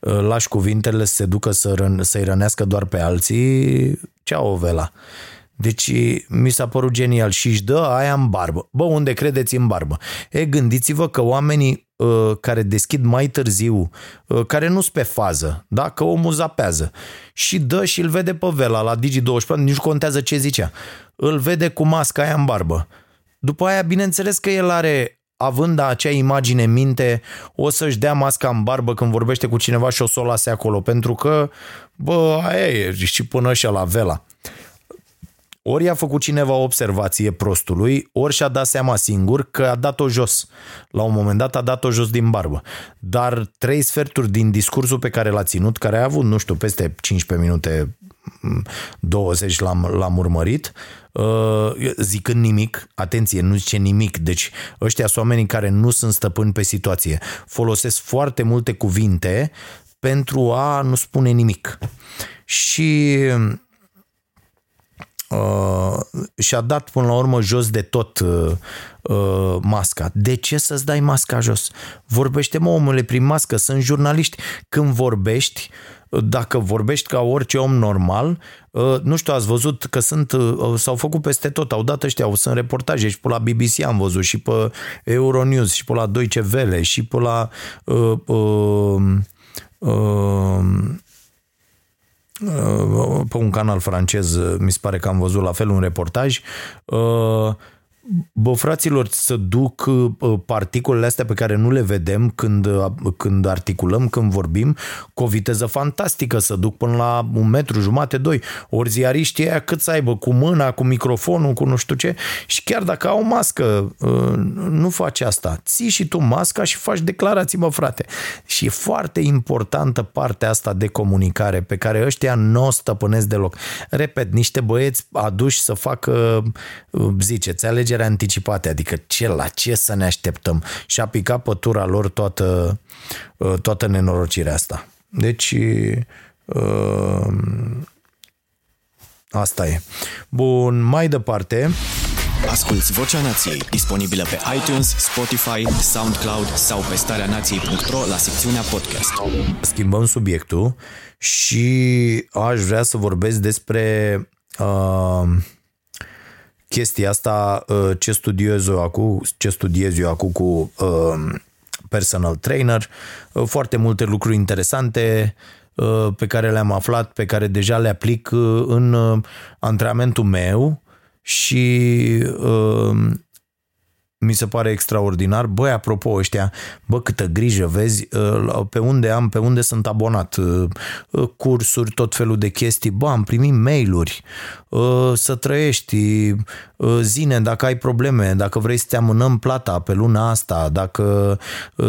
uh, lași cuvintele să se ducă să rân, să-i rănească doar pe alții? Ceau, Vela. Deci mi s-a părut genial și își dă aia în barbă. Bă, unde credeți în barbă? E, gândiți-vă că oamenii uh, care deschid mai târziu, uh, care nu sunt pe fază, da? că omul zapează și dă și îl vede pe Vela la Digi24, nici nu contează ce zicea. Îl vede cu masca aia în barbă. După aia, bineînțeles că el are având acea imagine în minte, o să-și dea masca în barbă când vorbește cu cineva și o să o lase acolo, pentru că, bă, aia e, și până și la vela. Ori a făcut cineva o observație prostului, ori și-a dat seama singur că a dat-o jos. La un moment dat a dat-o jos din barbă. Dar trei sferturi din discursul pe care l-a ținut, care a avut, nu știu, peste 15 minute, 20 l-am, l-am urmărit, uh, zicând nimic, atenție, nu zice nimic, deci ăștia sunt oamenii care nu sunt stăpâni pe situație. Folosesc foarte multe cuvinte pentru a nu spune nimic. Și uh, și-a dat până la urmă jos de tot uh, uh, masca. De ce să-ți dai masca jos? Vorbește mă omule prin mască, sunt jurnaliști. Când vorbești, dacă vorbești ca orice om normal, uh, nu știu, ați văzut că sunt, uh, s-au făcut peste tot, au dat ăștia, sunt reportaje și pe la BBC am văzut și pe Euronews și pe la Deutsche Welle și pe la uh, uh, uh, Uh, pe un canal francez, uh, mi se pare că am văzut la fel un reportaj, uh, Bă, fraților, să duc particulele astea pe care nu le vedem când, când articulăm, când vorbim, cu o viteză fantastică, să duc până la un metru, jumate, doi. Ori ziariștii aia cât să aibă, cu mâna, cu microfonul, cu nu știu ce. Și chiar dacă au mască, nu faci asta. Ții și tu masca și faci declarații, mă, frate. Și e foarte importantă partea asta de comunicare pe care ăștia nu o stăpânesc deloc. Repet, niște băieți aduși să facă, ziceți, alegeri alegeri anticipate, adică ce, la ce să ne așteptăm? Și a picat pe tura lor toată, uh, toată nenorocirea asta. Deci, uh, asta e. Bun, mai departe. Asculți Vocea Nației, disponibilă pe iTunes, Spotify, SoundCloud sau pe starea nației.ro la secțiunea podcast. Schimbăm subiectul și aș vrea să vorbesc despre uh, chestia asta, uh, ce studiez eu acum, ce studiez eu acum cu uh, personal trainer, uh, foarte multe lucruri interesante pe care le-am aflat, pe care deja le aplic în antrenamentul meu și mi se pare extraordinar. Băi, apropo, ăștia, bă, câtă grijă, vezi, uh, pe unde am, pe unde sunt abonat, uh, uh, cursuri, tot felul de chestii, bă, am primit mail-uri, să trăiești, zine dacă ai probleme, dacă vrei să te amânăm plata pe luna asta, dacă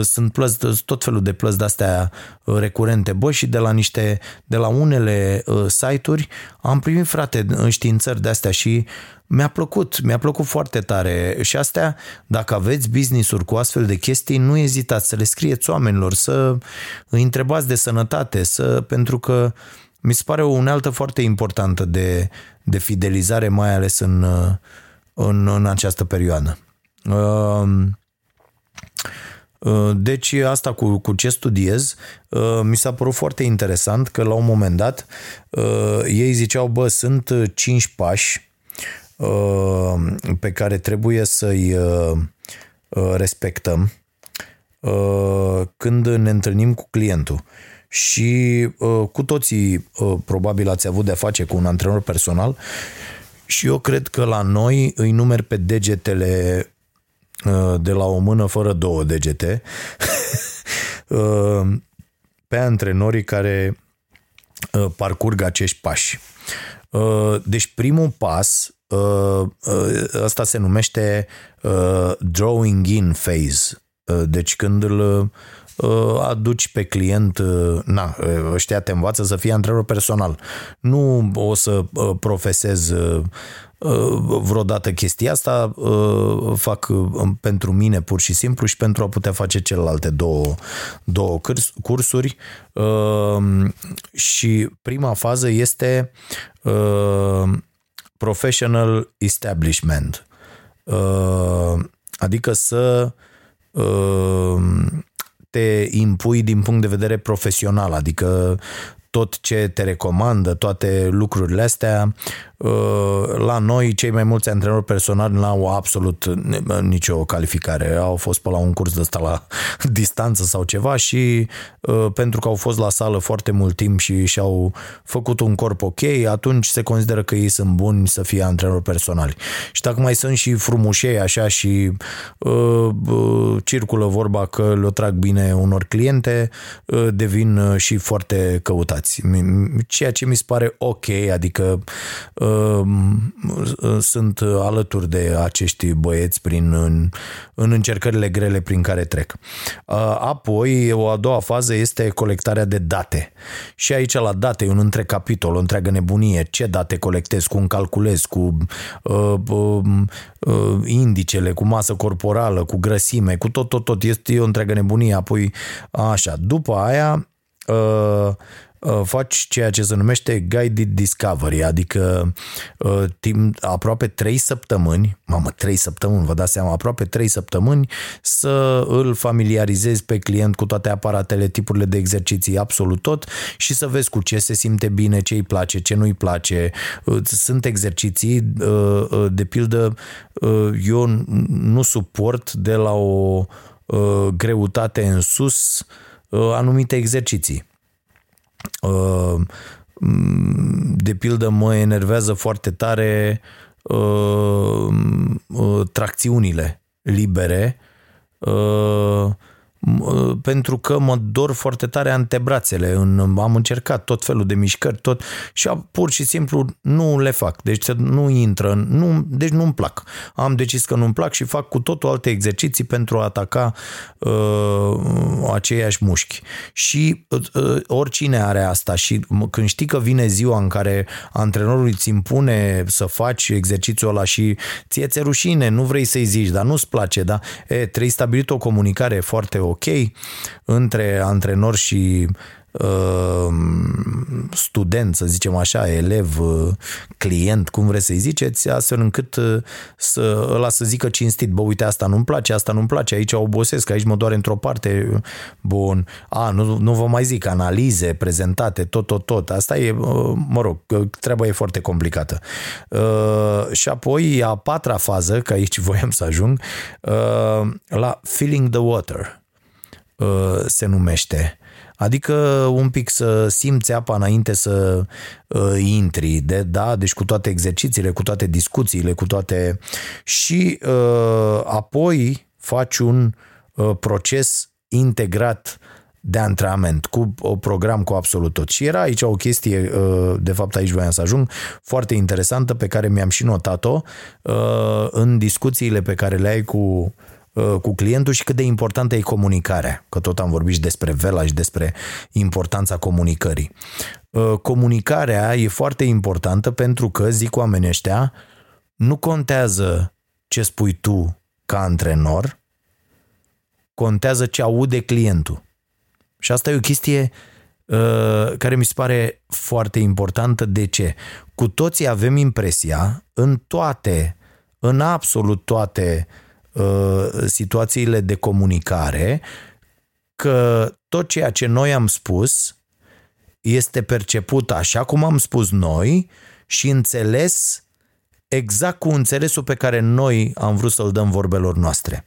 sunt plăți, tot felul de plăți de-astea recurente, bă, și de la niște, de la unele site-uri am primit, frate, înștiințări de-astea și mi-a plăcut, mi-a plăcut foarte tare și astea, dacă aveți business-uri cu astfel de chestii, nu ezitați să le scrieți oamenilor, să îi întrebați de sănătate, să, pentru că mi se pare o unealtă foarte importantă de, de fidelizare, mai ales în, în, în această perioadă. Um, uh, deci asta cu, cu ce studiez, uh, mi s-a părut foarte interesant că la un moment dat uh, ei ziceau, bă, sunt cinci pași Uh, pe care trebuie să-i uh, uh, respectăm când ne întâlnim cu clientul. Și cu toții probabil ați avut de-a face cu un antrenor personal și eu cred că la noi îi numeri pe degetele de la o mână fără două degete pe antrenorii care parcurg acești pași. Deci primul pas asta se numește drawing in phase. Deci când îl aduci pe client, na, ăștia te învață să fii antrenor personal. Nu o să profesez vreodată chestia asta, fac pentru mine pur și simplu și pentru a putea face celelalte două, două cursuri și prima fază este professional establishment, adică să te impui din punct de vedere profesional, adică tot ce te recomandă, toate lucrurile astea, Uh, la noi, cei mai mulți antrenori personali n-au absolut nicio calificare. Au fost pe la un curs de ăsta la distanță sau ceva și uh, pentru că au fost la sală foarte mult timp și și-au făcut un corp ok, atunci se consideră că ei sunt buni să fie antrenori personali. Și dacă mai sunt și frumușei așa și uh, uh, circulă vorba că le trag bine unor cliente, uh, devin și foarte căutați. Ceea ce mi se pare ok, adică uh, Ehm, sunt alături de acești băieți prin, în, în încercările grele prin care trec. Apoi, o a doua fază este colectarea de date. Și aici la date e un întreg capitol, o întreagă nebunie. Ce date colectez, cum calculez, cu uh, uh, uh, indicele, cu masă corporală, cu grăsime, cu tot, tot, tot. Este o întreagă nebunie. Apoi, așa, după aia... Uh, Uh, faci ceea ce se numește guided discovery, adică uh, timp aproape 3 săptămâni, mamă, 3 săptămâni, vă dați seama, aproape 3 săptămâni să îl familiarizezi pe client cu toate aparatele, tipurile de exerciții, absolut tot și să vezi cu ce se simte bine, ce îi place, ce nu îi place. Uh, sunt exerciții, de pildă, eu nu suport de la o greutate în sus anumite exerciții Uh, de pildă mă enervează foarte tare uh, uh, tracțiunile libere pentru că mă dor foarte tare antebrațele. În, am încercat tot felul de mișcări, tot și pur și simplu nu le fac. Deci nu intră, nu, deci nu-mi plac. Am decis că nu-mi plac și fac cu totul alte exerciții pentru a ataca uh, aceiași mușchi. Și uh, oricine are asta și când știi că vine ziua în care antrenorul îți impune să faci exercițiul ăla și ție ți rușine, nu vrei să-i zici, dar nu-ți place, da? E, trebuie stabilit o comunicare foarte ok între antrenor și uh, student, să zicem așa, elev, uh, client, cum vreți să-i ziceți, astfel încât uh, să ăla să zică cinstit, bă, uite, asta nu-mi place, asta nu-mi place, aici obosesc, aici mă doare într-o parte, bun, a, nu, nu vă mai zic, analize prezentate, tot, tot, tot, asta e, mă rog, treaba e foarte complicată. Și apoi a patra fază, că aici voiam să ajung, la feeling the water, Uh, se numește. Adică un pic să simți apa înainte să uh, intri, de, da? Deci cu toate exercițiile, cu toate discuțiile, cu toate... Și uh, apoi faci un uh, proces integrat de antrenament, cu o program cu absolut tot. Și era aici o chestie, uh, de fapt aici voiam să ajung, foarte interesantă pe care mi-am și notat-o uh, în discuțiile pe care le ai cu Uh, cu clientul și cât de importantă e comunicarea, că tot am vorbit și despre Vela și despre importanța comunicării. Uh, comunicarea e foarte importantă pentru că, zic oamenii ăștia, nu contează ce spui tu ca antrenor, contează ce aude clientul. Și asta e o chestie uh, care mi se pare foarte importantă. De ce? Cu toții avem impresia, în toate, în absolut toate uh, Uh, situațiile de comunicare că tot ceea ce noi am spus este perceput așa cum am spus noi și înțeles exact cu înțelesul pe care noi am vrut să-l dăm vorbelor noastre.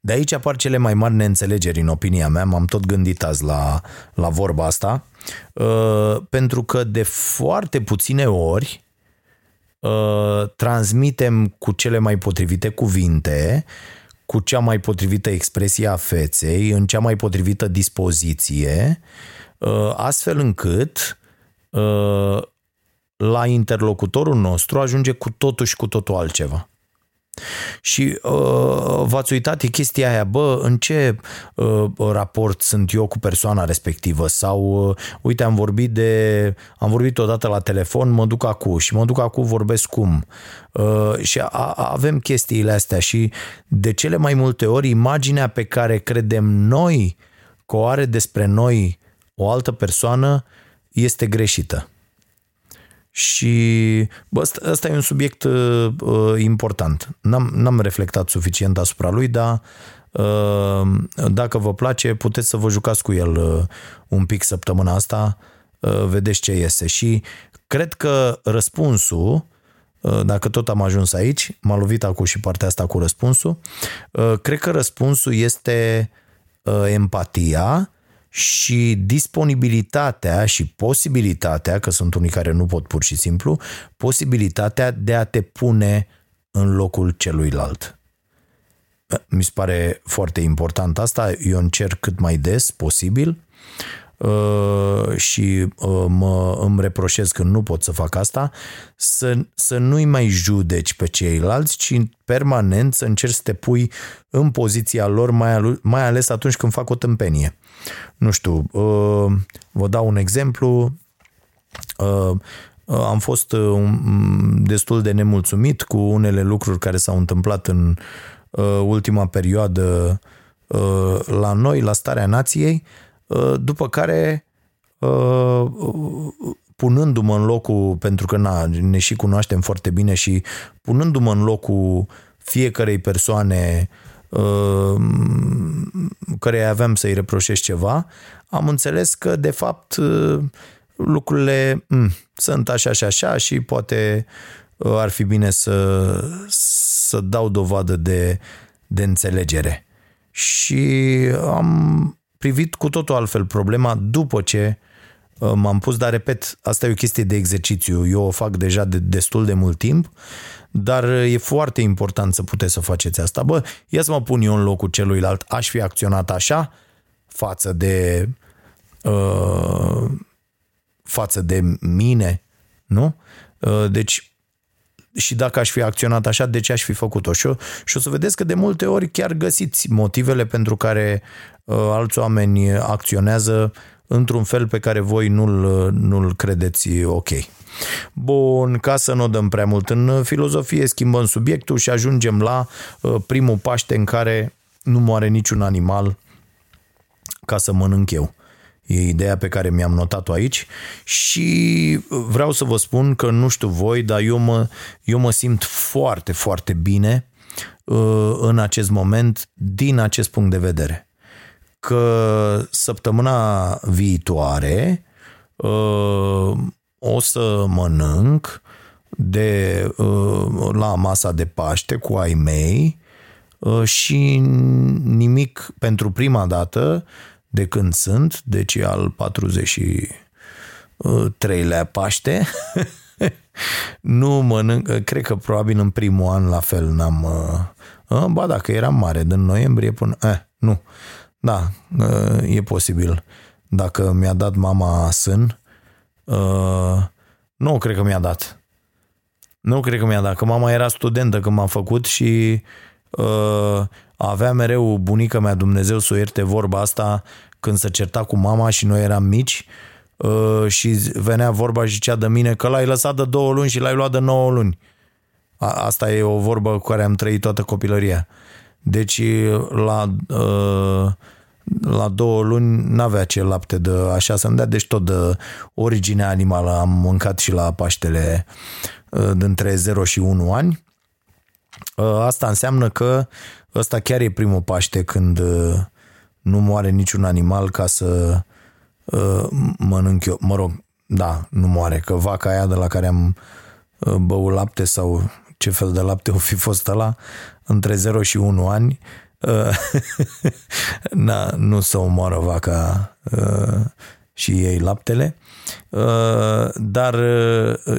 De aici apar cele mai mari neînțelegeri, în opinia mea, m-am tot gândit azi la, la vorba asta, uh, pentru că de foarte puține ori uh, transmitem cu cele mai potrivite cuvinte, cu cea mai potrivită expresie a feței, în cea mai potrivită dispoziție, uh, astfel încât uh, la interlocutorul nostru ajunge cu totul și cu totul altceva. Și uh, v-ați uitat, e chestia aia, bă, în ce uh, raport sunt eu cu persoana respectivă? Sau, uh, uite, am vorbit de, am vorbit odată la telefon, mă duc acum și mă duc acum, vorbesc cum. Uh, și a, avem chestiile astea și de cele mai multe ori imaginea pe care credem noi că o are despre noi o altă persoană este greșită. Și bă, ăsta, ăsta e un subiect uh, uh, important. N-am, n-am reflectat suficient asupra lui, dar uh, dacă vă place, puteți să vă jucați cu el uh, un pic săptămâna asta, uh, vedeți ce iese. Și cred că răspunsul, uh, dacă tot am ajuns aici, m-a lovit acum și partea asta cu răspunsul, uh, cred că răspunsul este uh, empatia, și disponibilitatea și posibilitatea, că sunt unii care nu pot pur și simplu, posibilitatea de a te pune în locul celuilalt. Mi se pare foarte important asta, eu încerc cât mai des posibil uh, și uh, mă, îmi reproșez că nu pot să fac asta, să, să nu-i mai judeci pe ceilalți, ci permanent să încerci să te pui în poziția lor, mai, mai ales atunci când fac o tâmpenie. Nu știu, uh, vă dau un exemplu, uh, am fost destul de nemulțumit cu unele lucruri care s-au întâmplat în ultima perioadă la noi, la starea nației, după care punându-mă în locul, pentru că na, ne și cunoaștem foarte bine și punându-mă în locul fiecarei persoane uh, care aveam să-i reproșesc ceva, am înțeles că de fapt uh, lucrurile m- mm, sunt așa și așa și poate uh, ar fi bine să, să dau dovadă de, de înțelegere. Și am privit cu totul altfel problema după ce uh, m-am pus, dar repet, asta e o chestie de exercițiu. Eu o fac deja de destul de mult timp, dar e foarte important să puteți să faceți asta. Bă, ia să mă pun eu în locul celuilalt, aș fi acționat așa față de uh, față de mine, nu? Uh, deci și dacă aș fi acționat așa, de ce aș fi făcut-o? Și o, și o să vedeți că de multe ori chiar găsiți motivele pentru care uh, alți oameni acționează într-un fel pe care voi nu-l, nu-l credeți ok. Bun, ca să nu dăm prea mult în filozofie, schimbăm subiectul și ajungem la uh, primul Paște în care nu moare niciun animal ca să mănânc eu. E ideea pe care mi-am notat-o aici și vreau să vă spun că nu știu voi, dar eu mă, eu mă simt foarte, foarte bine uh, în acest moment din acest punct de vedere. Că săptămâna viitoare uh, o să mănânc de, uh, la masa de Paște cu ai mei și nimic pentru prima dată de când sunt, deci al 43-lea Paște. nu mănânc, cred că probabil în primul an la fel n-am... Uh, ba dacă eram mare, din noiembrie până... Eh, nu. Da, uh, e posibil. Dacă mi-a dat mama sân, uh, nu cred că mi-a dat. Nu cred că mi-a dat, că mama era studentă când m-a făcut și uh, avea mereu bunica mea, Dumnezeu să o ierte vorba asta, când se certa cu mama și noi eram mici uh, și venea vorba și zicea de mine că l-ai lăsat de două luni și l-ai luat de nouă luni. Asta e o vorbă cu care am trăit toată copilăria. Deci la, uh, la două luni n-avea ce lapte de așa să-mi dea, deci tot de origine animală am mâncat și la Paștele uh, dintre 0 și 1 ani. Asta înseamnă că ăsta chiar e primul Paște când nu moare niciun animal ca să uh, mănânc eu. Mă rog, da, nu moare, că vaca aia de la care am uh, băut lapte sau ce fel de lapte o fi fost ăla, între 0 și 1 ani, uh, na, nu să omoară vaca uh, și ei laptele, dar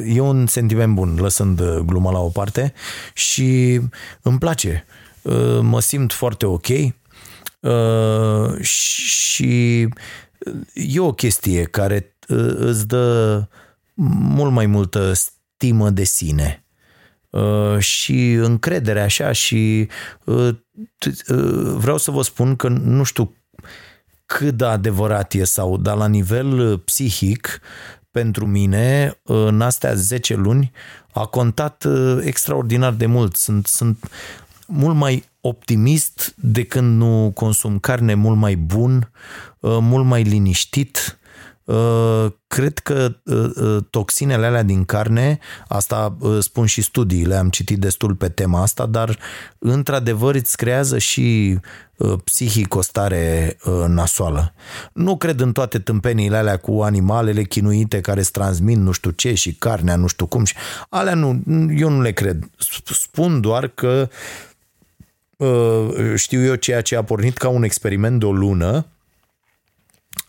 e un sentiment bun, lăsând gluma la o parte și îmi place. Mă simt foarte ok și e o chestie care îți dă mult mai multă stimă de sine și încredere așa și vreau să vă spun că nu știu cât de adevărat e sau, dar la nivel uh, psihic, pentru mine, în astea 10 luni, a contat uh, extraordinar de mult. Sunt, sunt mult mai optimist de când nu consum carne, mult mai bun, uh, mult mai liniștit, Uh, cred că uh, uh, toxinele alea din carne, asta spun și studiile, am citit destul pe tema asta, dar într-adevăr îți creează și psihic o stare nasoală. Nu cred în toate tâmpeniile alea cu animalele chinuite care îți transmit nu știu ce și carnea nu știu cum și alea nu, eu nu le cred. Spun doar că știu eu ceea ce a pornit ca un experiment de o lună,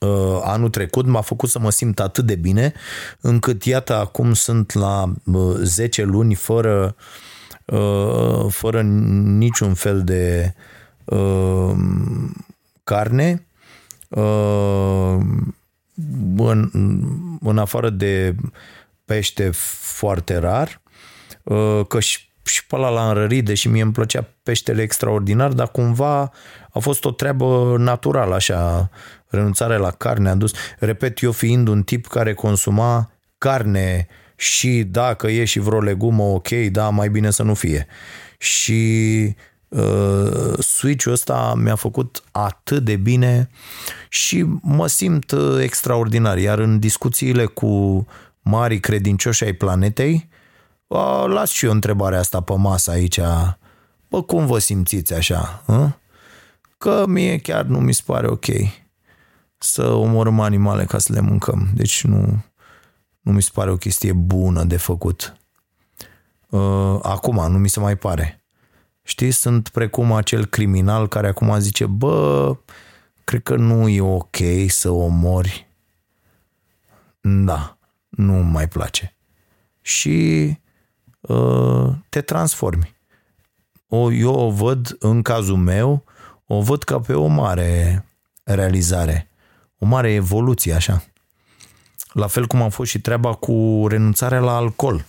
uh, anul trecut m-a făcut să mă simt atât de bine încât iată acum sunt la uh, 10 luni fără uh, fără niciun fel de uh, carne uh, în, în afară de pește foarte rar uh, că și și pe ăla l-am înrărit, deși mie îmi plăcea peștele extraordinar, dar cumva a fost o treabă naturală, așa, renunțare la carne a dus. Repet, eu fiind un tip care consuma carne și dacă e și vreo legumă, ok, da, mai bine să nu fie. Și uh, switch-ul ăsta mi-a făcut atât de bine și mă simt uh, extraordinar. Iar în discuțiile cu mari credincioși ai planetei, uh, las și eu întrebarea asta pe masă aici. Bă, cum vă simțiți așa? Uh? Că mie chiar nu mi se pare ok să omorâm animale ca să le mâncăm. Deci nu, nu mi se pare o chestie bună de făcut. Uh, acum, nu mi se mai pare. Știți, sunt precum acel criminal care acum zice, bă, cred că nu e ok să omori. Da, nu mai place. Și uh, te transformi. O, eu o văd, în cazul meu, o văd ca pe o mare realizare o mare evoluție așa. La fel cum a fost și treaba cu renunțarea la alcool.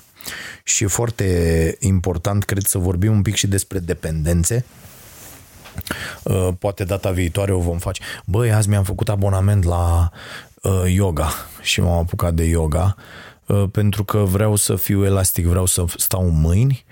Și e foarte important, cred, să vorbim un pic și despre dependențe. Uh, poate data viitoare o vom face. Băi, azi mi-am făcut abonament la uh, yoga și m-am apucat de yoga uh, pentru că vreau să fiu elastic, vreau să stau în mâini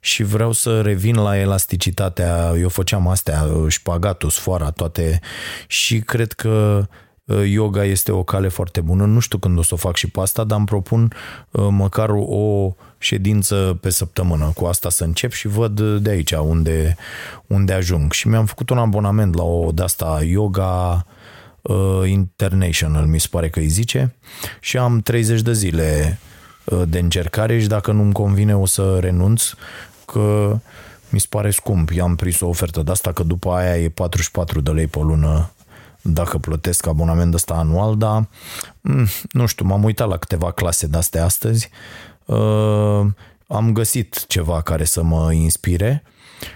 și vreau să revin la elasticitatea. Eu făceam astea, șpagatul, sfoara, toate și cred că Uh, yoga este o cale foarte bună. Nu știu când o să o fac și pe asta, dar îmi propun uh, măcar o ședință pe săptămână. Cu asta să încep și văd de aici unde, unde ajung. Și mi-am făcut un abonament la o de asta yoga uh, international, mi se pare că îi zice, și am 30 de zile uh, de încercare și dacă nu-mi convine o să renunț, că mi se pare scump. I-am prins o ofertă de asta, că după aia e 44 de lei pe lună dacă plătesc abonament ăsta anual, dar mm, nu știu, m-am uitat la câteva clase de-astea astăzi, uh, am găsit ceva care să mă inspire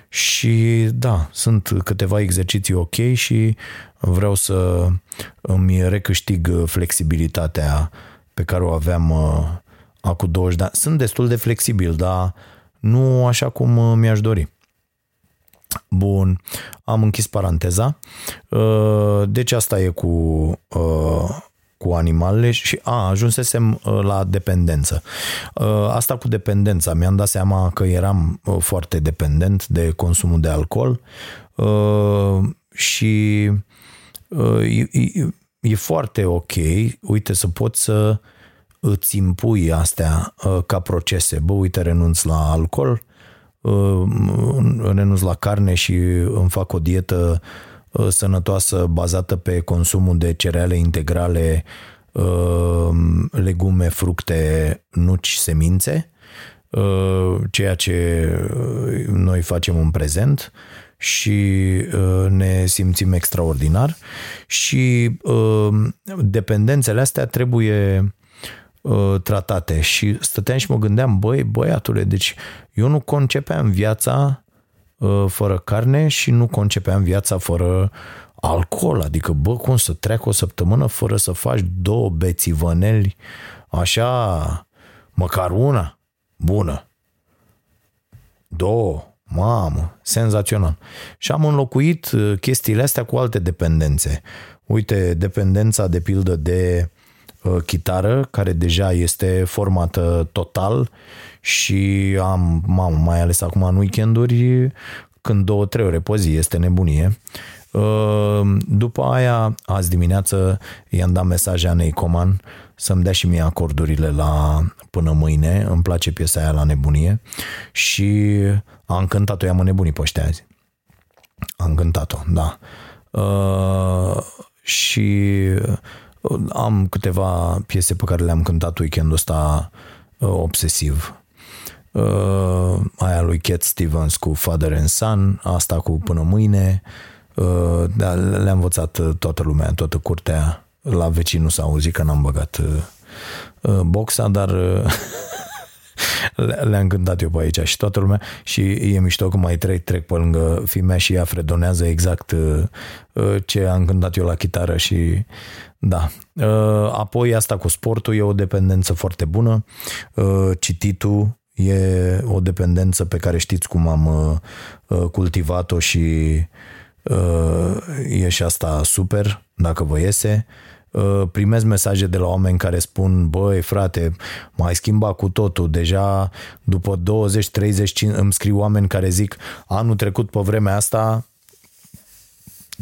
și da, sunt câteva exerciții ok și vreau să îmi recâștig flexibilitatea pe care o aveam uh, acum 20 de ani. Sunt destul de flexibil, dar nu așa cum mi-aș dori. Bun, am închis paranteza. Uh, deci asta e cu, uh, cu animalele și a, ajunsesem uh, la dependență. Asta cu dependența, mi-am dat seama că eram foarte dependent de consumul de alcool și e, e foarte ok, uite, să poți să îți impui astea ca procese. Bă, uite, renunț la alcool, Uh, renunț la carne și îmi fac o dietă uh, sănătoasă bazată pe consumul de cereale integrale, uh, legume, fructe, nuci, semințe, ceea ce noi facem în prezent și ne simțim extraordinar și dependențele astea trebuie tratate. Și stăteam și mă gândeam, băi, băiatule, deci eu nu concepeam viața fără carne și nu concepeam viața fără alcool, adică bă, cum să treacă o săptămână fără să faci două bețivăneli, așa, măcar una, bună, două, mamă, senzațional. Și am înlocuit uh, chestiile astea cu alte dependențe. Uite, dependența de pildă de uh, chitară, care deja este formată total și am, mamă, mai ales acum în weekenduri, când două, trei ore pe zi, este nebunie. Ehm, după aia, azi dimineață, i-am dat mesaje Anei Coman să-mi dea și mie acordurile la până mâine, îmi place piesa aia la nebunie și am cântat-o, i-am nebunit pe ăștia azi. Am cântat-o, da. Uh, și am câteva piese pe care le-am cântat weekendul ăsta uh, obsesiv. Uh, aia lui Cat Stevens cu Father and Son, asta cu Până mâine, uh, Uh, da, le-a învățat uh, toată lumea, toată curtea. La vecin nu s-a auzit că n-am băgat uh, boxa, dar le-am cântat eu pe aici și toată lumea și e mișto că mai trec, trec pe lângă fimea și ea fredonează exact ce am cântat eu la chitară și da. Apoi asta cu sportul e o dependență foarte bună. Cititul e o dependență pe care știți cum am cultivat-o și e și asta super, dacă vă iese. Primez mesaje de la oameni care spun, băi frate, mai schimba cu totul, deja după 20, 30, îmi scriu oameni care zic, anul trecut pe vremea asta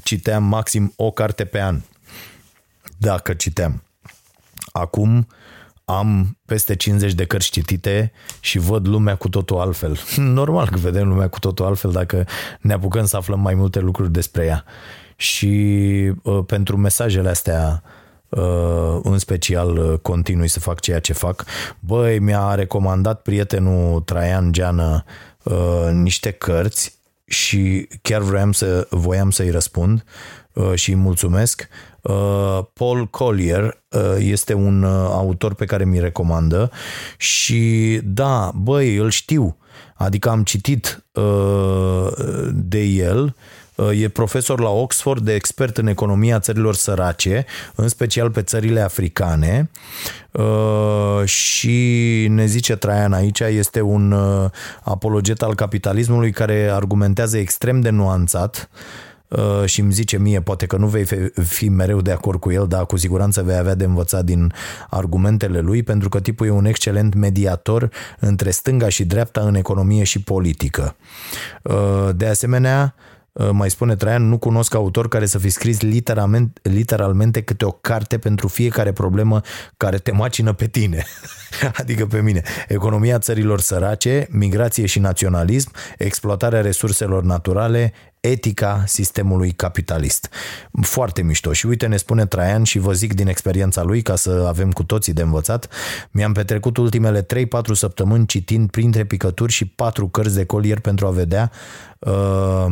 citeam maxim o carte pe an, dacă citeam. Acum am peste 50 de cărți citite și văd lumea cu totul altfel. Normal că vedem lumea cu totul altfel dacă ne apucăm să aflăm mai multe lucruri despre ea. Și uh, pentru mesajele astea uh, în special uh, continui să fac ceea ce fac. Băi, mi-a recomandat prietenul Traian Geană uh, niște cărți și chiar vreau să voiam să-i răspund uh, și îi mulțumesc Uh, Paul Collier uh, este un uh, autor pe care mi recomandă și da, băi, îl știu. Adică am citit de el E profesor la Oxford, de expert în economia țărilor sărace, în special pe țările africane. Și ne zice Traian aici, este un apologet al capitalismului care argumentează extrem de nuanțat Uh, și îmi zice mie, poate că nu vei fi mereu de acord cu el, dar cu siguranță vei avea de învățat din argumentele lui, pentru că tipul e un excelent mediator între stânga și dreapta în economie și politică. Uh, de asemenea, uh, mai spune Traian, nu cunosc autor care să fi scris literalmente, literalmente câte o carte pentru fiecare problemă care te macină pe tine, adică pe mine. Economia țărilor sărace, migrație și naționalism, exploatarea resurselor naturale, etica sistemului capitalist. Foarte mișto. Și uite, ne spune Traian și vă zic din experiența lui, ca să avem cu toții de învățat, mi-am petrecut ultimele 3-4 săptămâni citind printre picături și patru cărți de colier pentru a vedea uh,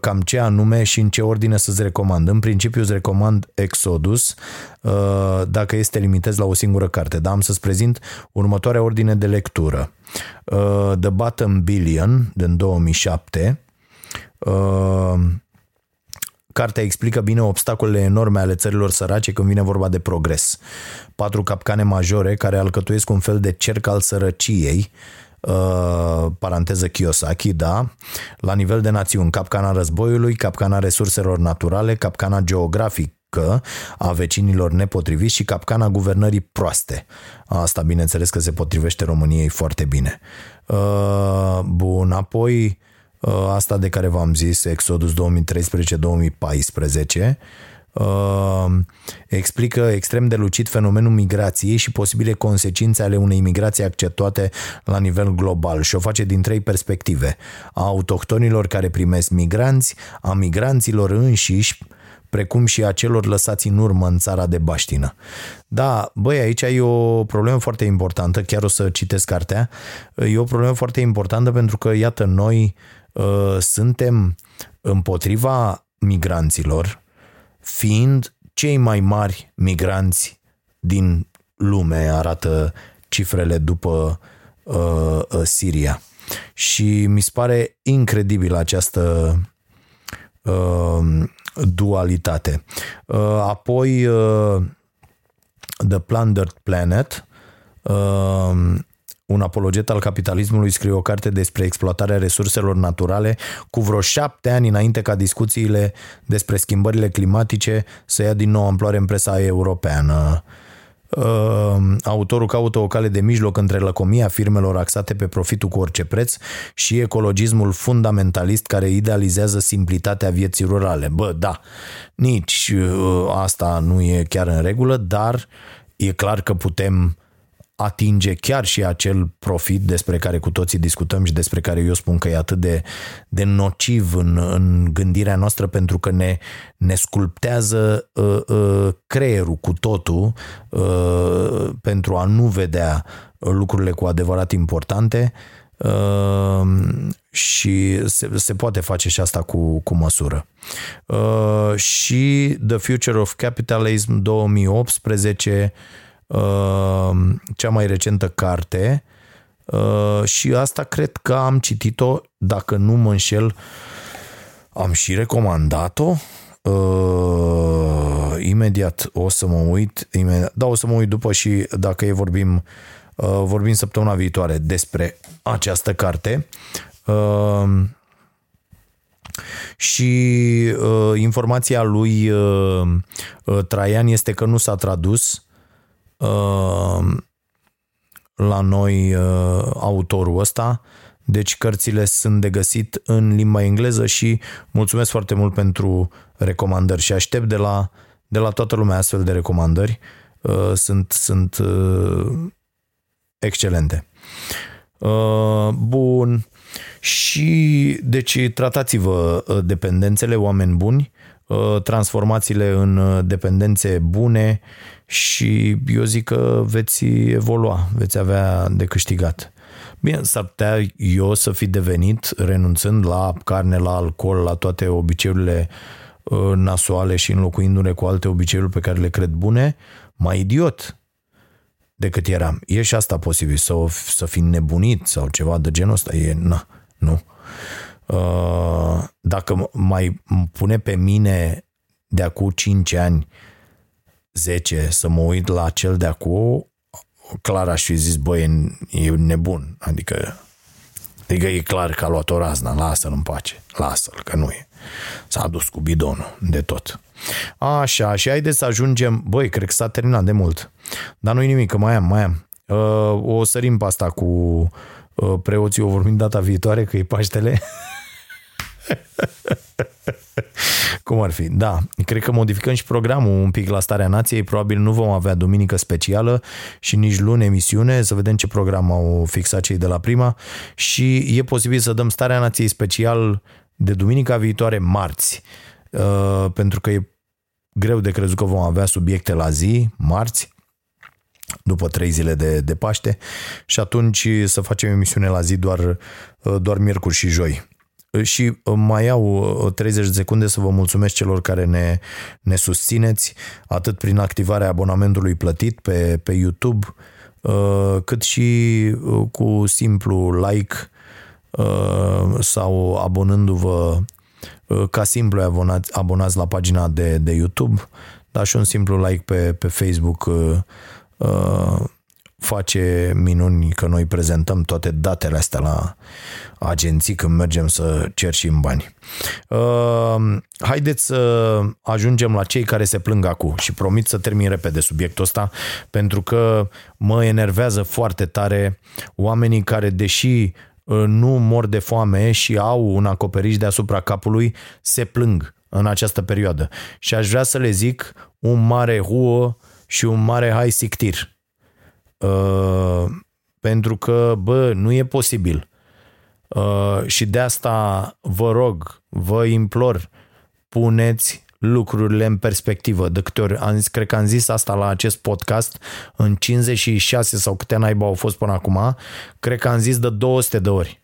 cam ce anume și în ce ordine să-ți recomand. În principiu îți recomand Exodus uh, dacă este limitez la o singură carte, dar am să-ți prezint următoarea ordine de lectură. Uh, The Bottom Billion din 2007 Uh, cartea explică bine obstacolele enorme ale țărilor sărace când vine vorba de progres. Patru capcane majore care alcătuiesc un fel de cerc al sărăciei, uh, paranteză Kiyosaki, da, la nivel de națiuni, capcana războiului, capcana resurselor naturale, capcana geografică a vecinilor nepotriviți și capcana guvernării proaste. Asta, bineînțeles, că se potrivește României foarte bine. Uh, bun, apoi Uh, asta de care v-am zis, Exodus 2013-2014, uh, explică extrem de lucid fenomenul migrației și posibile consecințe ale unei migrații acceptate la nivel global și o face din trei perspective. A autohtonilor care primesc migranți, a migranților înșiși, precum și a celor lăsați în urmă în țara de baștină. Da, băi, aici e o problemă foarte importantă, chiar o să citesc cartea, e o problemă foarte importantă pentru că, iată, noi uh, suntem împotriva migranților, fiind cei mai mari migranți din lume, arată cifrele după uh, uh, Siria. Și mi se pare incredibil această uh, dualitate. Uh, apoi uh, The Plundered Planet, uh, un apologet al capitalismului scrie o carte despre exploatarea resurselor naturale cu vreo șapte ani înainte ca discuțiile despre schimbările climatice să ia din nou amploare în presa europeană. Uh, autorul caută o cale de mijloc între lăcomia firmelor axate pe profitul cu orice preț și ecologismul fundamentalist care idealizează simplitatea vieții rurale. Bă, da, nici uh, asta nu e chiar în regulă, dar e clar că putem atinge chiar și acel profit despre care cu toții discutăm și despre care eu spun că e atât de, de nociv în, în gândirea noastră pentru că ne, ne sculptează uh, uh, creierul cu totul uh, pentru a nu vedea lucrurile cu adevărat importante uh, și se, se poate face și asta cu, cu măsură. Uh, și The Future of Capitalism 2018 Uh, cea mai recentă carte uh, și asta cred că am citit-o, dacă nu mă înșel, am și recomandat-o. Uh, imediat o să mă uit, imediat, da, o să mă uit după și dacă e vorbim, uh, vorbim săptămâna viitoare despre această carte. Uh, și uh, informația lui uh, uh, Traian este că nu s-a tradus Uh, la noi uh, autorul ăsta, deci cărțile sunt de găsit în limba engleză și mulțumesc foarte mult pentru recomandări și aștept de la, de la toată lumea astfel de recomandări. Uh, sunt, sunt excelente. Bun. Și deci tratați-vă dependențele, oameni buni, transformațiile în dependențe bune și eu zic că veți evolua, veți avea de câștigat. Bine, s-ar putea eu să fi devenit, renunțând la carne, la alcool, la toate obiceiurile uh, nasoale și înlocuindu-le cu alte obiceiuri pe care le cred bune, mai idiot decât eram. E și asta posibil, să, să fi nebunit sau ceva de genul ăsta. E, na, nu. Uh, dacă mai pune pe mine de acum 5 ani 10 să mă uit la cel de acum, clar aș fi zis, băi, e nebun. Adică, adică e clar că a luat o razna, lasă-l în pace, lasă-l, că nu e. S-a dus cu bidonul de tot. Așa, și haideți să ajungem, băi, cred că s-a terminat de mult. Dar nu-i nimic, că mai am, mai am. Uh, o sărim pe asta cu uh, preoții, o vorbim data viitoare, că e Paștele. Cum ar fi? Da, cred că modificăm și programul un pic la Starea Nației. Probabil nu vom avea duminică specială și nici luni emisiune. Să vedem ce program au fixat cei de la prima. Și e posibil să dăm Starea Nației special de duminica viitoare, marți. Uh, pentru că e greu de crezut că vom avea subiecte la zi, marți după trei zile de, de Paște și atunci să facem emisiune la zi doar, uh, doar miercuri și joi și uh, mai au 30 uh, de secunde să vă mulțumesc celor care ne, ne susțineți, atât prin activarea abonamentului plătit pe, pe YouTube, uh, cât și cu simplu like sau abonându-vă ca simplu abonați, abonați la pagina de, de YouTube, dar și un simplu like pe, pe Facebook face minuni că noi prezentăm toate datele astea la agenții când mergem să cerșim bani. Uh, haideți să ajungem la cei care se plâng acum și promit să termin repede subiectul ăsta pentru că mă enervează foarte tare oamenii care deși uh, nu mor de foame și au un acoperiș deasupra capului, se plâng în această perioadă. Și aș vrea să le zic un mare huă și un mare hai sictir Uh, pentru că, bă, nu e posibil. Uh, și de asta vă rog, vă implor, puneți lucrurile în perspectivă. De câte ori am zis, cred că am zis asta la acest podcast în 56 sau câte naiba au fost până acum, cred că am zis de 200 de ori.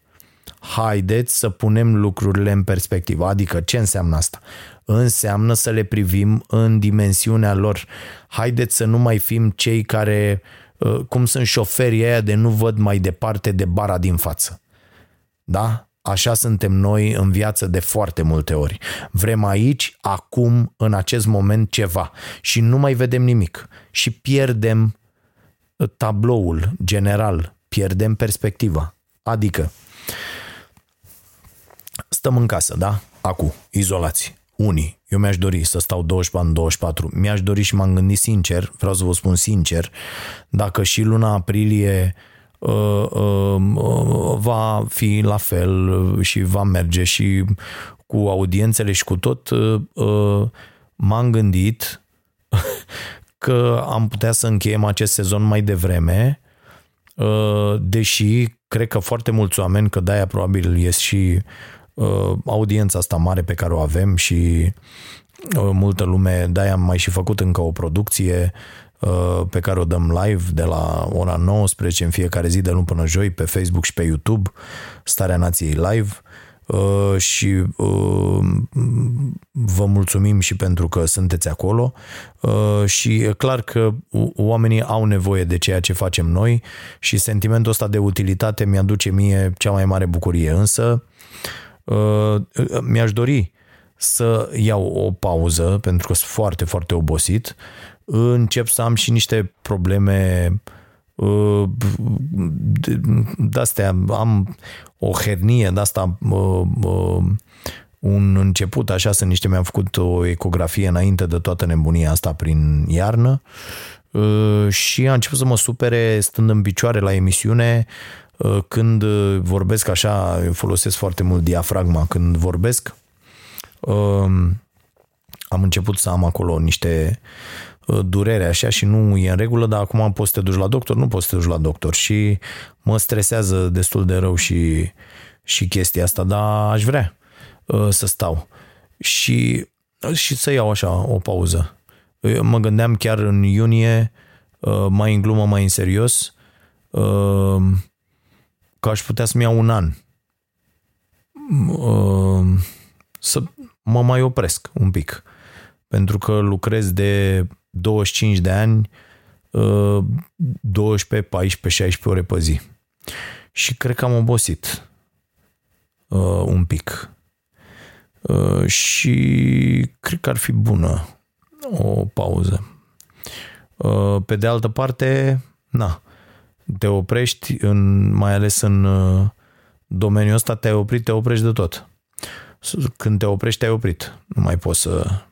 haideți să punem lucrurile în perspectivă. Adică ce înseamnă asta? Înseamnă să le privim în dimensiunea lor. Haideți să nu mai fim cei care, uh, cum sunt șoferii aia de nu văd mai departe de bara din față. Da? Așa suntem noi în viață de foarte multe ori. Vrem aici, acum, în acest moment ceva și nu mai vedem nimic și pierdem uh, tabloul general, pierdem perspectiva. Adică, stăm în casă, da? Acu, izolați. Unii, eu mi-aș dori să stau 24 în 24, mi-aș dori și m-am gândit sincer, vreau să vă spun sincer, dacă și luna aprilie uh, uh, uh, va fi la fel și va merge și cu audiențele și cu tot, uh, uh, m-am gândit că am putea să încheiem acest sezon mai devreme, uh, deși cred că foarte mulți oameni, că de-aia probabil ies și uh, audiența asta mare pe care o avem și uh, multă lume, de-aia am mai și făcut încă o producție uh, pe care o dăm live de la ora 19 în fiecare zi de luni până joi pe Facebook și pe YouTube, Starea Nației Live. Uh, și uh, vă mulțumim și pentru că sunteți acolo. Uh, și e clar că oamenii au nevoie de ceea ce facem noi și sentimentul ăsta de utilitate mi-aduce mie cea mai mare bucurie, însă Uh, mi-aș dori să iau o pauză pentru că sunt foarte, foarte obosit. Încep să am și niște probleme uh, de-astea, am o hernie de-asta uh, un început, așa sunt niște, mi-am făcut o ecografie înainte de toată nebunia asta prin iarnă și a început să mă supere stând în picioare la emisiune Uh, când uh, vorbesc așa, folosesc foarte mult diafragma. Când vorbesc, um, am început să am acolo niște uh, durere așa și nu e în regulă, dar acum poți să te duci la doctor, nu poți să te duci la doctor. Și mă stresează destul de rău și, și chestia asta, dar aș vrea să stau. Și, și să iau așa o pauză. Mă gândeam chiar în iunie, mai în glumă, mai în serios, că aș putea să-mi iau un an uh, să mă mai opresc un pic. Pentru că lucrez de 25 de ani 12, 14, 16 ore pe zi. Și cred că am obosit uh, un pic. Uh, și cred că ar fi bună o pauză. Pe de altă parte, na, te oprești, în, mai ales în uh, domeniul ăsta, te-ai oprit, te oprești de tot. Când te oprești, te-ai oprit. Nu mai poți să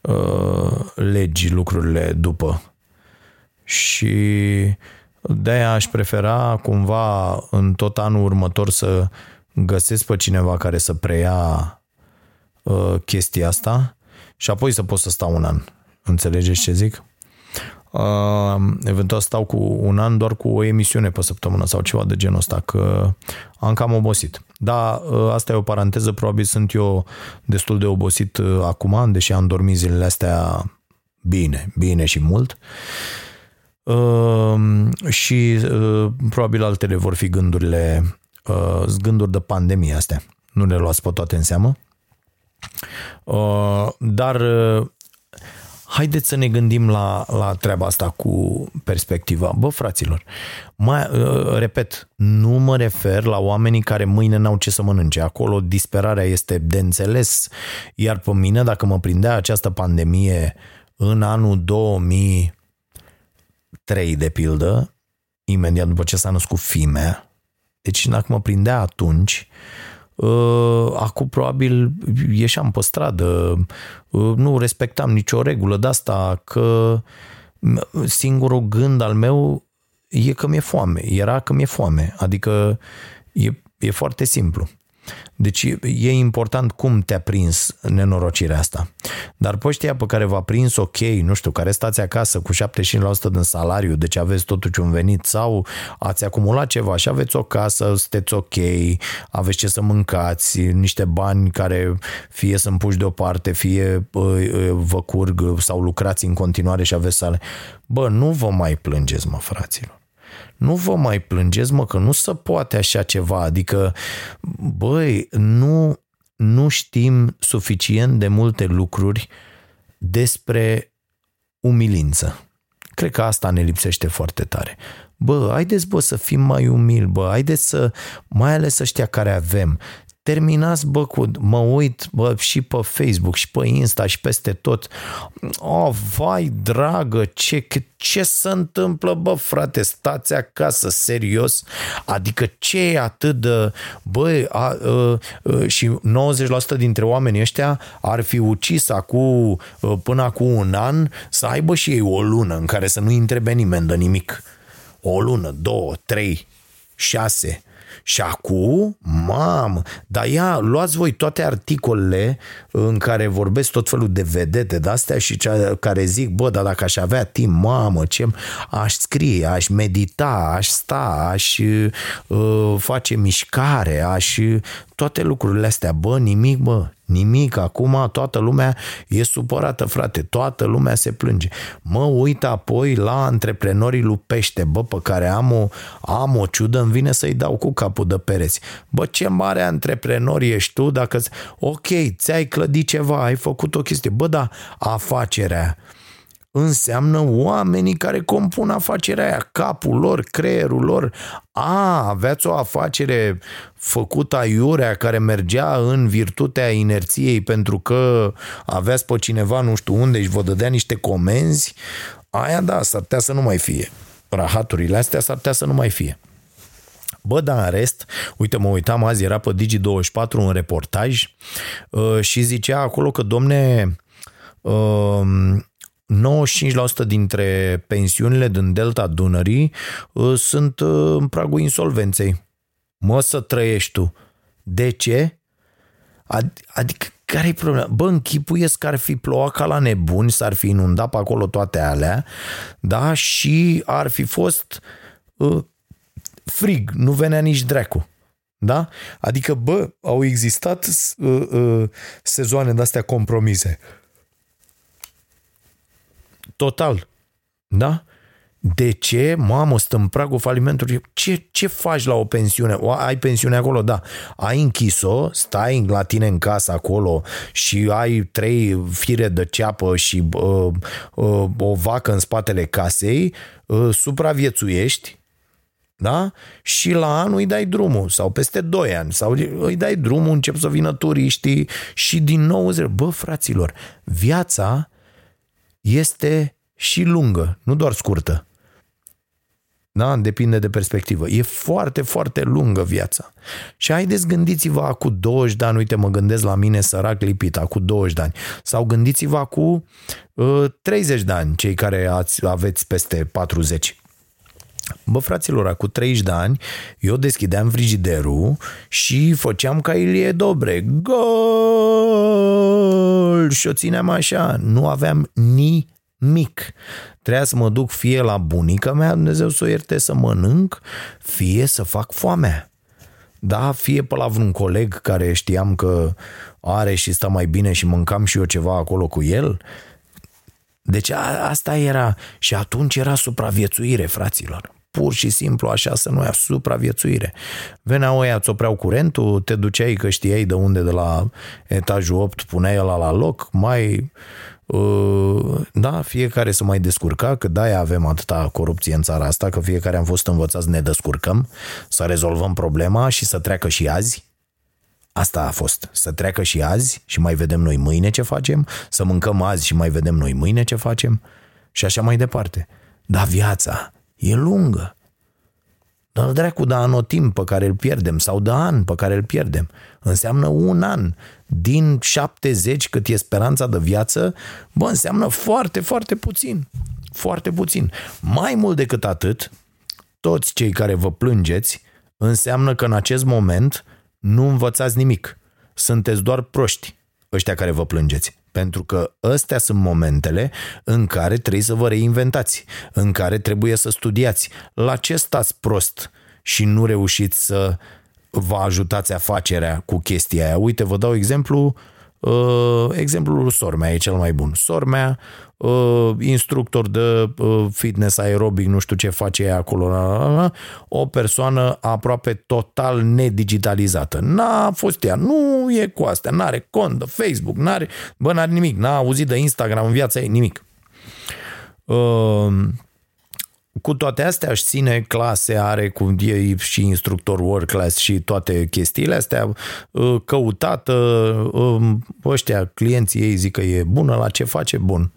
uh, legi lucrurile după. Și de-aia aș prefera cumva în tot anul următor să găsesc pe cineva care să preia uh, chestia asta și apoi să pot să stau un an. Înțelegeți ce zic? Uh, eventual stau cu un an doar cu o emisiune pe săptămână sau ceva de genul ăsta, că am cam obosit. Da, uh, asta e o paranteză, probabil sunt eu destul de obosit uh, acum, deși am dormit zilele astea bine, bine și mult. Uh, și uh, probabil altele vor fi gândurile, uh, gânduri de pandemie astea. Nu le luați pe toate în seamă. Uh, dar uh, haideți să ne gândim la, la treaba asta cu perspectiva. Bă, fraților, mai, uh, repet, nu mă refer la oamenii care mâine n-au ce să mănânce. Acolo disperarea este de înțeles, iar pe mine, dacă mă prindea această pandemie în anul 2003, de pildă, imediat după ce s-a născut fimea, deci dacă mă prindea atunci, Uh, acum probabil ieșeam pe stradă, uh, nu respectam nicio regulă de asta, că singurul gând al meu e că mi-e foame, era că mi-e foame, adică e, e foarte simplu. Deci e important cum te-a prins nenorocirea asta. Dar pe ăștia pe care v-a prins ok, nu știu, care stați acasă cu 75% din salariu, deci aveți totuși un venit sau ați acumulat ceva și aveți o casă, sunteți ok, aveți ce să mâncați, niște bani care fie sunt puși deoparte, fie vă curg sau lucrați în continuare și aveți sale. Bă, nu vă mai plângeți, mă, fraților nu vă mai plângeți, mă, că nu se poate așa ceva. Adică, băi, nu, nu știm suficient de multe lucruri despre umilință. Cred că asta ne lipsește foarte tare. Bă, haideți, bă, să fim mai umili, bă, haideți să, mai ales ăștia care avem, terminați, bă, cu, mă uit bă, și pe Facebook și pe Insta și peste tot. Oh, vai, dragă, ce, ce se întâmplă, bă, frate, stați acasă, serios? Adică ce e atât de, bă, a, a, a, și 90% dintre oamenii ăștia ar fi ucis acum, până acum un an să aibă și ei o lună în care să nu întrebe nimeni de nimic. O lună, două, trei, șase, și acum, mamă, dar ia, luați voi toate articolele în care vorbesc tot felul de vedete de astea și cea care zic, bă, dar dacă aș avea timp, mamă, ce aș scrie, aș medita, aș sta, aș uh, face mișcare, aș toate lucrurile astea, bă, nimic, bă, nimic, acum toată lumea e supărată, frate, toată lumea se plânge. Mă uit apoi la antreprenorii lupește, bă, pe care am o, am o ciudă, îmi vine să-i dau cu capul de pereți. Bă, ce mare antreprenor ești tu dacă, ok, ți-ai clădit ceva, ai făcut o chestie, bă, da, afacerea înseamnă oamenii care compun afacerea aia, capul lor, creierul lor. A, aveați o afacere făcută aiurea care mergea în virtutea inerției pentru că aveați pe cineva nu știu unde și vă dădea niște comenzi, aia da, s-ar putea să nu mai fie. Rahaturile astea s-ar putea să nu mai fie. Bă, dar în rest, uite, mă uitam azi, era pe Digi24 un reportaj uh, și zicea acolo că, domne, uh, 95% dintre pensiunile din Delta Dunării uh, sunt uh, în pragul insolvenței. Mă să trăiești tu. De ce? Ad- adică care e problema? Bă, închipuiesc că ar fi plouat ca la nebuni, s-ar fi inundat pe acolo toate alea, da? Și ar fi fost uh, frig, nu venea nici dracu. Da? Adică, bă, au existat uh, uh, sezoane de-astea compromise. Total. Da? De ce? Mamă, stă în pragul falimentului. Ce, ce faci la o pensiune? O, ai pensiune acolo? Da. Ai închis-o, stai la tine în casă acolo și ai trei fire de ceapă și uh, uh, o vacă în spatele casei, uh, supraviețuiești, da? Și la anul îi dai drumul, sau peste 2 ani, sau îi dai drumul, încep să vină turiștii și din nou, bă, fraților, viața este și lungă, nu doar scurtă. Da? Depinde de perspectivă. E foarte, foarte lungă viața. Și haideți gândiți-vă cu 20 de ani, uite mă gândesc la mine sărac lipit, cu 20 de ani. Sau gândiți-vă cu uh, 30 de ani, cei care ați, aveți peste 40. Bă, fraților, acum 30 de ani eu deschideam frigiderul și făceam ca Ilie Dobre. Gol! Și o țineam așa. Nu aveam nimic. Trebuia să mă duc fie la bunica mea, Dumnezeu să o ierte, să mănânc, fie să fac foamea. Da, fie pe la vreun coleg care știam că are și stă mai bine și mâncam și eu ceva acolo cu el. Deci a, asta era și atunci era supraviețuire, fraților pur și simplu așa să nu ai supraviețuire. Venea oia, îți opreau curentul, te duceai că știai de unde, de la etajul 8, puneai ăla la loc, mai uh, da, fiecare să mai descurca, că de-aia avem atâta corupție în țara asta, că fiecare am fost învățați să ne descurcăm, să rezolvăm problema și să treacă și azi. Asta a fost. Să treacă și azi și mai vedem noi mâine ce facem, să mâncăm azi și mai vedem noi mâine ce facem și așa mai departe. Dar viața, E lungă. Dar dracu de anotimp pe care îl pierdem sau de an pe care îl pierdem. Înseamnă un an. Din 70 cât e speranța de viață, bă, înseamnă foarte, foarte puțin. Foarte puțin. Mai mult decât atât, toți cei care vă plângeți, înseamnă că în acest moment nu învățați nimic. Sunteți doar proști, ăștia care vă plângeți. Pentru că ăstea sunt momentele în care trebuie să vă reinventați, în care trebuie să studiați. La ce stați prost și nu reușiți să vă ajutați afacerea cu chestia aia? Uite, vă dau exemplu Uh, exemplul Sormea e cel mai bun. Sormea, uh, instructor de uh, fitness aerobic, nu știu ce face ea acolo, la, la, la, o persoană aproape total nedigitalizată. N-a fost ea, nu e cu astea, n-are cont de Facebook, n-are, bă, n-are nimic, n-a auzit de Instagram în viața ei, nimic. Uh, cu toate astea își ține clase, are cu ei și instructor work class și toate chestiile astea, uh, căutată, um, ăștia, clienții ei zic că e bună la ce face, bun.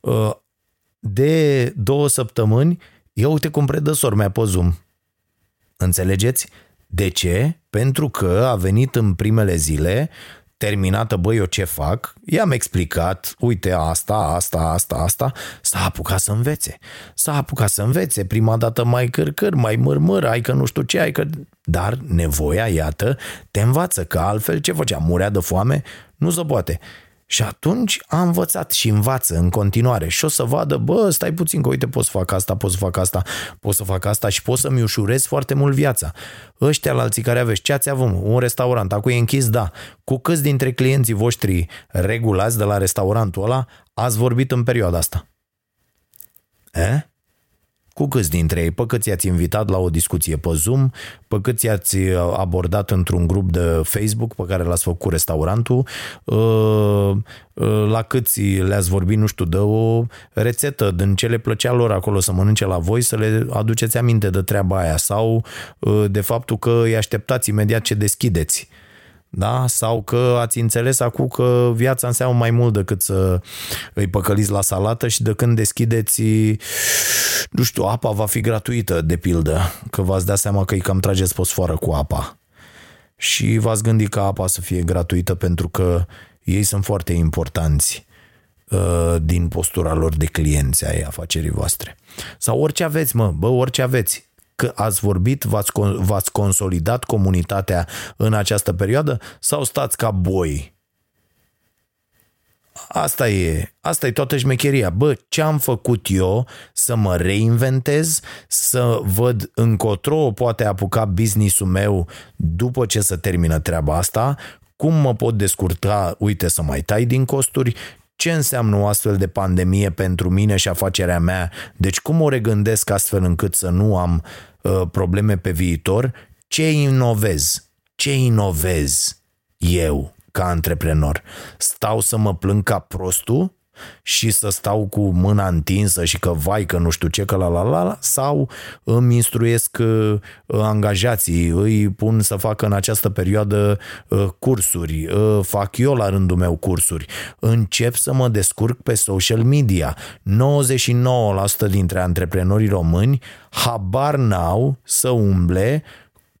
Uh, de două săptămâni, ia uite cum predă sormea pe Zoom. Înțelegeți? De ce? Pentru că a venit în primele zile terminată, băi, eu ce fac? I-am explicat, uite, asta, asta, asta, asta, s-a apucat să învețe. S-a apucat să învețe, prima dată mai cărcări, mai mărmăr, ai că nu știu ce, ai că... Dar nevoia, iată, te învață, că altfel ce făcea? Murea de foame? Nu se poate. Și atunci a învățat și învață în continuare și o să vadă, bă, stai puțin că uite pot să fac asta, pot să fac asta, pot să fac asta și pot să-mi ușurez foarte mult viața. Ăștia la alții care aveți, ce ați avut? Un restaurant, acum e închis, da. Cu câți dintre clienții voștri regulați de la restaurantul ăla ați vorbit în perioada asta? Eh? Cu câți dintre ei? Pe câți i-ați invitat la o discuție pe Zoom? Pe câți i-ați uh, abordat într-un grup de Facebook pe care l-ați făcut cu restaurantul? Uh, uh, la câți le-ați vorbit, nu știu, de o rețetă din ce le plăcea lor acolo să mănânce la voi, să le aduceți aminte de treaba aia sau de faptul că îi așteptați imediat ce deschideți da? Sau că ați înțeles acum că viața înseamnă mai mult decât să îi păcăliți la salată și de când deschideți, nu știu, apa va fi gratuită, de pildă, că v-ați dat seama că îi cam trageți posfoară cu apa. Și v-ați gândit ca apa să fie gratuită pentru că ei sunt foarte importanți uh, din postura lor de clienți ai afacerii voastre. Sau orice aveți, mă, bă, orice aveți că ați vorbit, v-ați, v-ați consolidat comunitatea în această perioadă sau stați ca boi? Asta e, asta e toată șmecheria. Bă, ce am făcut eu să mă reinventez, să văd încotro poate apuca business-ul meu după ce să termină treaba asta, cum mă pot descurca, uite, să mai tai din costuri, ce înseamnă o astfel de pandemie pentru mine și afacerea mea, deci cum o regândesc astfel încât să nu am uh, probleme pe viitor, ce inovez, ce inovez eu ca antreprenor. Stau să mă plâng ca prostul și să stau cu mâna întinsă și că vai că nu știu ce, că la la la, la sau îmi instruiesc uh, angajații, îi pun să facă în această perioadă uh, cursuri, uh, fac eu la rândul meu cursuri, încep să mă descurc pe social media. 99% dintre antreprenorii români habar n-au să umble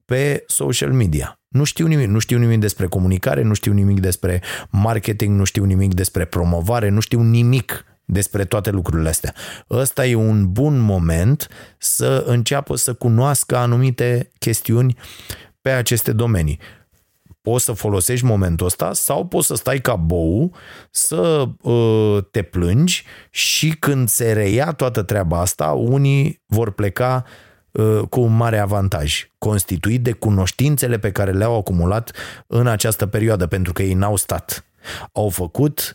pe social media. Nu știu nimic, nu știu nimic despre comunicare, nu știu nimic despre marketing, nu știu nimic despre promovare, nu știu nimic despre toate lucrurile astea. Ăsta e un bun moment să înceapă să cunoască anumite chestiuni pe aceste domenii. Poți să folosești momentul ăsta sau poți să stai ca bou, să uh, te plângi și când se reia toată treaba asta, unii vor pleca Uh, cu un mare avantaj, constituit de cunoștințele pe care le-au acumulat în această perioadă, pentru că ei n-au stat. Au făcut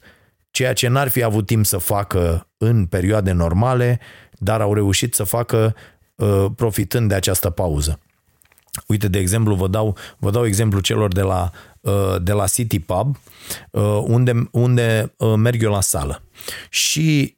ceea ce n-ar fi avut timp să facă în perioade normale, dar au reușit să facă uh, profitând de această pauză. Uite, de exemplu, vă dau, vă dau exemplu celor de la, uh, de la City Pub, unde, unde merg eu la sală. Și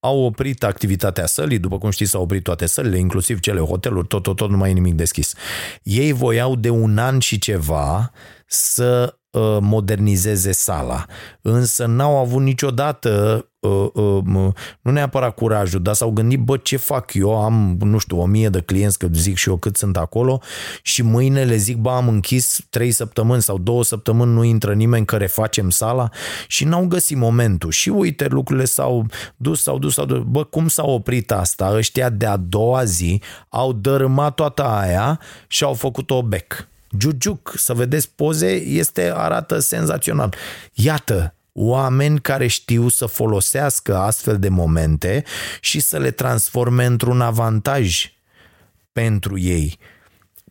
au oprit activitatea sălii, după cum știți, s-au oprit toate sălile, inclusiv cele hoteluri, tot, tot, tot, nu mai e nimic deschis. Ei voiau de un an și ceva să uh, modernizeze sala, însă n-au avut niciodată Uh, uh, nu neapărat curajul, dar s-au gândit, bă, ce fac eu? Am, nu știu, o mie de clienți, că zic și eu cât sunt acolo și mâine le zic, bă, am închis trei săptămâni sau două săptămâni, nu intră nimeni că refacem sala și n-au găsit momentul. Și uite, lucrurile s-au dus, s-au dus, s-au dus. Bă, cum s-a oprit asta? Ăștia de a doua zi au dărâmat toată aia și au făcut-o bec. Giugiuc, să vedeți poze, este, arată senzațional. Iată, oameni care știu să folosească astfel de momente și să le transforme într-un avantaj pentru ei.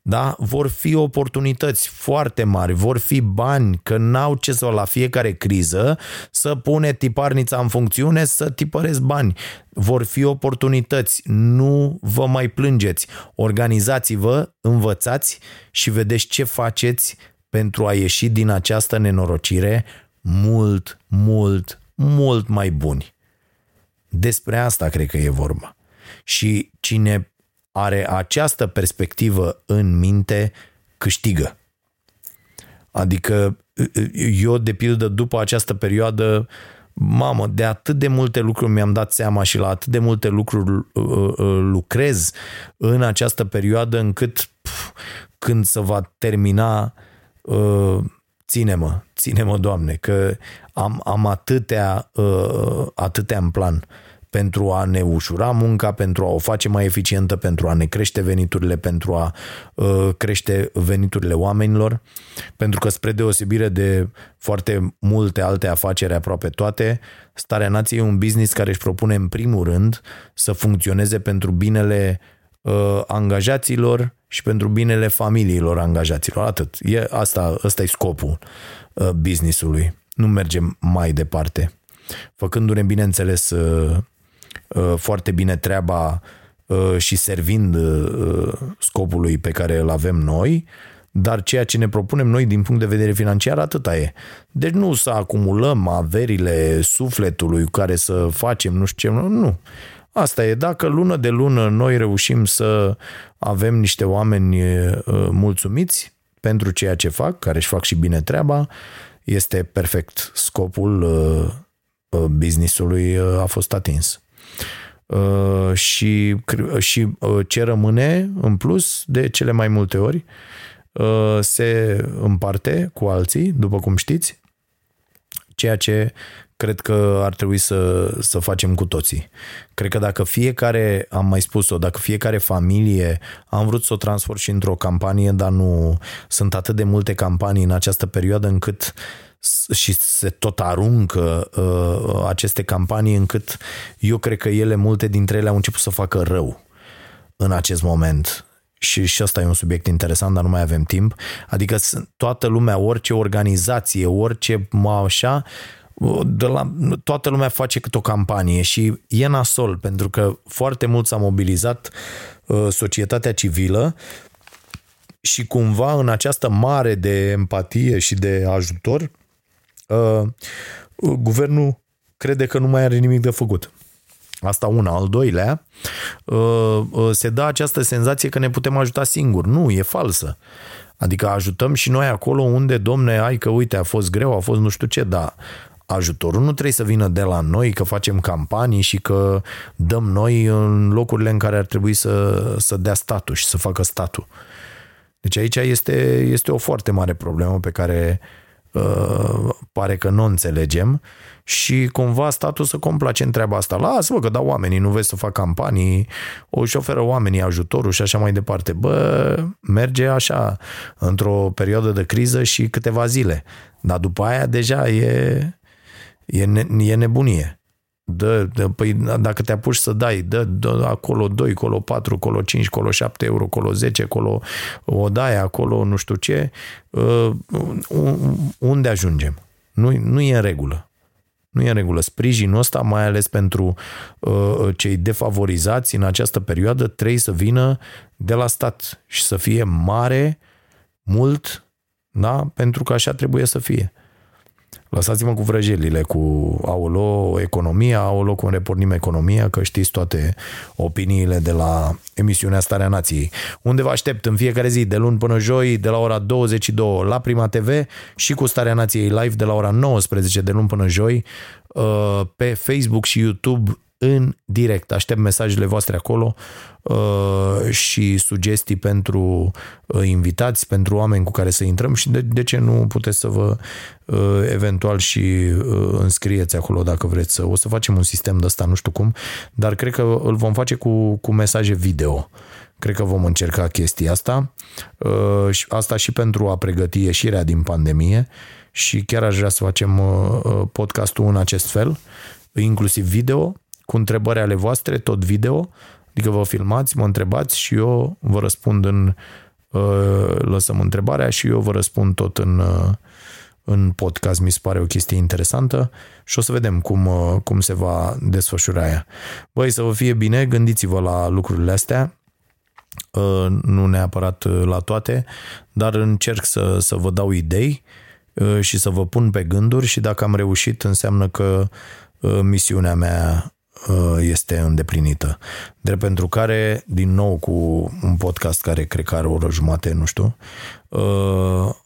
Da? vor fi oportunități foarte mari, vor fi bani, că n-au ce să la fiecare criză să pune tiparnița în funcțiune să tipăresc bani. Vor fi oportunități, nu vă mai plângeți. Organizați-vă, învățați și vedeți ce faceți pentru a ieși din această nenorocire mult, mult, mult mai buni. Despre asta cred că e vorba. Și cine are această perspectivă în minte, câștigă. Adică eu, de pildă, după această perioadă, mamă, de atât de multe lucruri mi-am dat seama și la atât de multe lucruri uh, uh, lucrez în această perioadă încât pf, când se va termina uh, ține-mă, ține-mă, Doamne, că am, am atâtea, atâtea în plan pentru a ne ușura munca, pentru a o face mai eficientă, pentru a ne crește veniturile, pentru a uh, crește veniturile oamenilor, pentru că spre deosebire de foarte multe alte afaceri, aproape toate, Starea Nației e un business care își propune în primul rând să funcționeze pentru binele uh, angajaților și pentru binele familiilor angajaților. Atât. E, asta, asta e scopul uh, businessului. Nu mergem mai departe. Făcându-ne, bineînțeles, uh, Uh, foarte bine treaba uh, și servind uh, scopului pe care îl avem noi, dar ceea ce ne propunem noi din punct de vedere financiar, atâta e. Deci nu să acumulăm averile sufletului care să facem nu știu ce, nu. Asta e, dacă lună de lună noi reușim să avem niște oameni mulțumiți pentru ceea ce fac, care își fac și bine treaba, este perfect. Scopul businessului a fost atins. Uh, și, și uh, ce rămâne în plus de cele mai multe ori uh, se împarte cu alții, după cum știți, ceea ce cred că ar trebui să, să facem cu toții. Cred că dacă fiecare, am mai spus-o, dacă fiecare familie, am vrut să o transform și într-o campanie, dar nu sunt atât de multe campanii în această perioadă încât uh, și se tot aruncă uh, aceste campanii încât eu cred că ele, multe dintre ele au început să facă rău în acest moment. Și, și asta e un subiect interesant, dar nu mai avem timp. Adică toată lumea, orice organizație, orice așa, de la, toată lumea face câte o campanie și e nasol, pentru că foarte mult s-a mobilizat uh, societatea civilă și cumva în această mare de empatie și de ajutor uh, guvernul crede că nu mai are nimic de făcut. Asta una. Al doilea, uh, uh, se dă această senzație că ne putem ajuta singuri. Nu, e falsă. Adică ajutăm și noi acolo unde, domne, ai că uite, a fost greu, a fost nu știu ce, dar ajutorul nu trebuie să vină de la noi, că facem campanii și că dăm noi în locurile în care ar trebui să, să dea statul și să facă statul. Deci aici este, este o foarte mare problemă pe care uh, Uh, pare că nu înțelegem și cumva statul să complace în treaba asta. Lasă-mă că dau oamenii, nu vezi să fac campanii, o și oferă oamenii ajutorul și așa mai departe. Bă, merge așa într-o perioadă de criză și câteva zile. Dar după aia deja e, e, ne, e nebunie. Dă, dă, păi dacă te apuci să dai, dă, dă acolo 2, acolo 4, acolo 5, acolo 7 euro, acolo 10, acolo o dai, acolo nu știu ce, uh, unde ajungem? Nu, nu e în regulă. Nu e în regulă. Sprijinul ăsta, mai ales pentru uh, cei defavorizați în această perioadă, trebuie să vină de la stat și să fie mare, mult, da? pentru că așa trebuie să fie. Lăsați-mă cu vrăjelile, cu aolo economia, aolo cum repornim economia, că știți toate opiniile de la emisiunea Starea Nației. Unde vă aștept în fiecare zi, de luni până joi, de la ora 22 la Prima TV și cu Starea Nației live de la ora 19 de luni până joi uh, pe Facebook și YouTube în direct. Aștept mesajele voastre acolo uh, și sugestii pentru uh, invitați, pentru oameni cu care să intrăm și de, de ce nu puteți să vă uh, eventual și uh, înscrieți acolo dacă vreți să. O să facem un sistem de ăsta, nu știu cum, dar cred că îl vom face cu, cu mesaje video. Cred că vom încerca chestia asta. Uh, asta și pentru a pregăti ieșirea din pandemie și chiar aș vrea să facem uh, uh, podcastul în acest fel, inclusiv video, cu întrebări ale voastre, tot video, adică vă filmați, mă întrebați și eu vă răspund în lăsăm întrebarea și eu vă răspund tot în, în podcast. Mi se pare o chestie interesantă și o să vedem cum, cum se va desfășura aia. Băi, să vă fie bine, gândiți-vă la lucrurile astea nu neapărat la toate, dar încerc să, să vă dau idei și să vă pun pe gânduri și dacă am reușit înseamnă că misiunea mea este îndeplinită. Drept pentru care, din nou cu un podcast care cred că are o oră jumate, nu știu,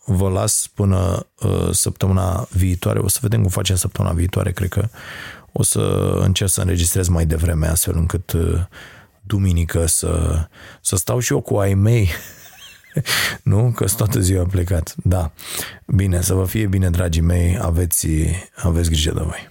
vă las până săptămâna viitoare. O să vedem cum facem săptămâna viitoare. Cred că o să încerc să înregistrez mai devreme astfel încât duminică să, să stau și eu cu ai mei. nu? Că toată ziua plecat. Da. Bine, să vă fie bine, dragii mei. Aveți, aveți grijă de voi.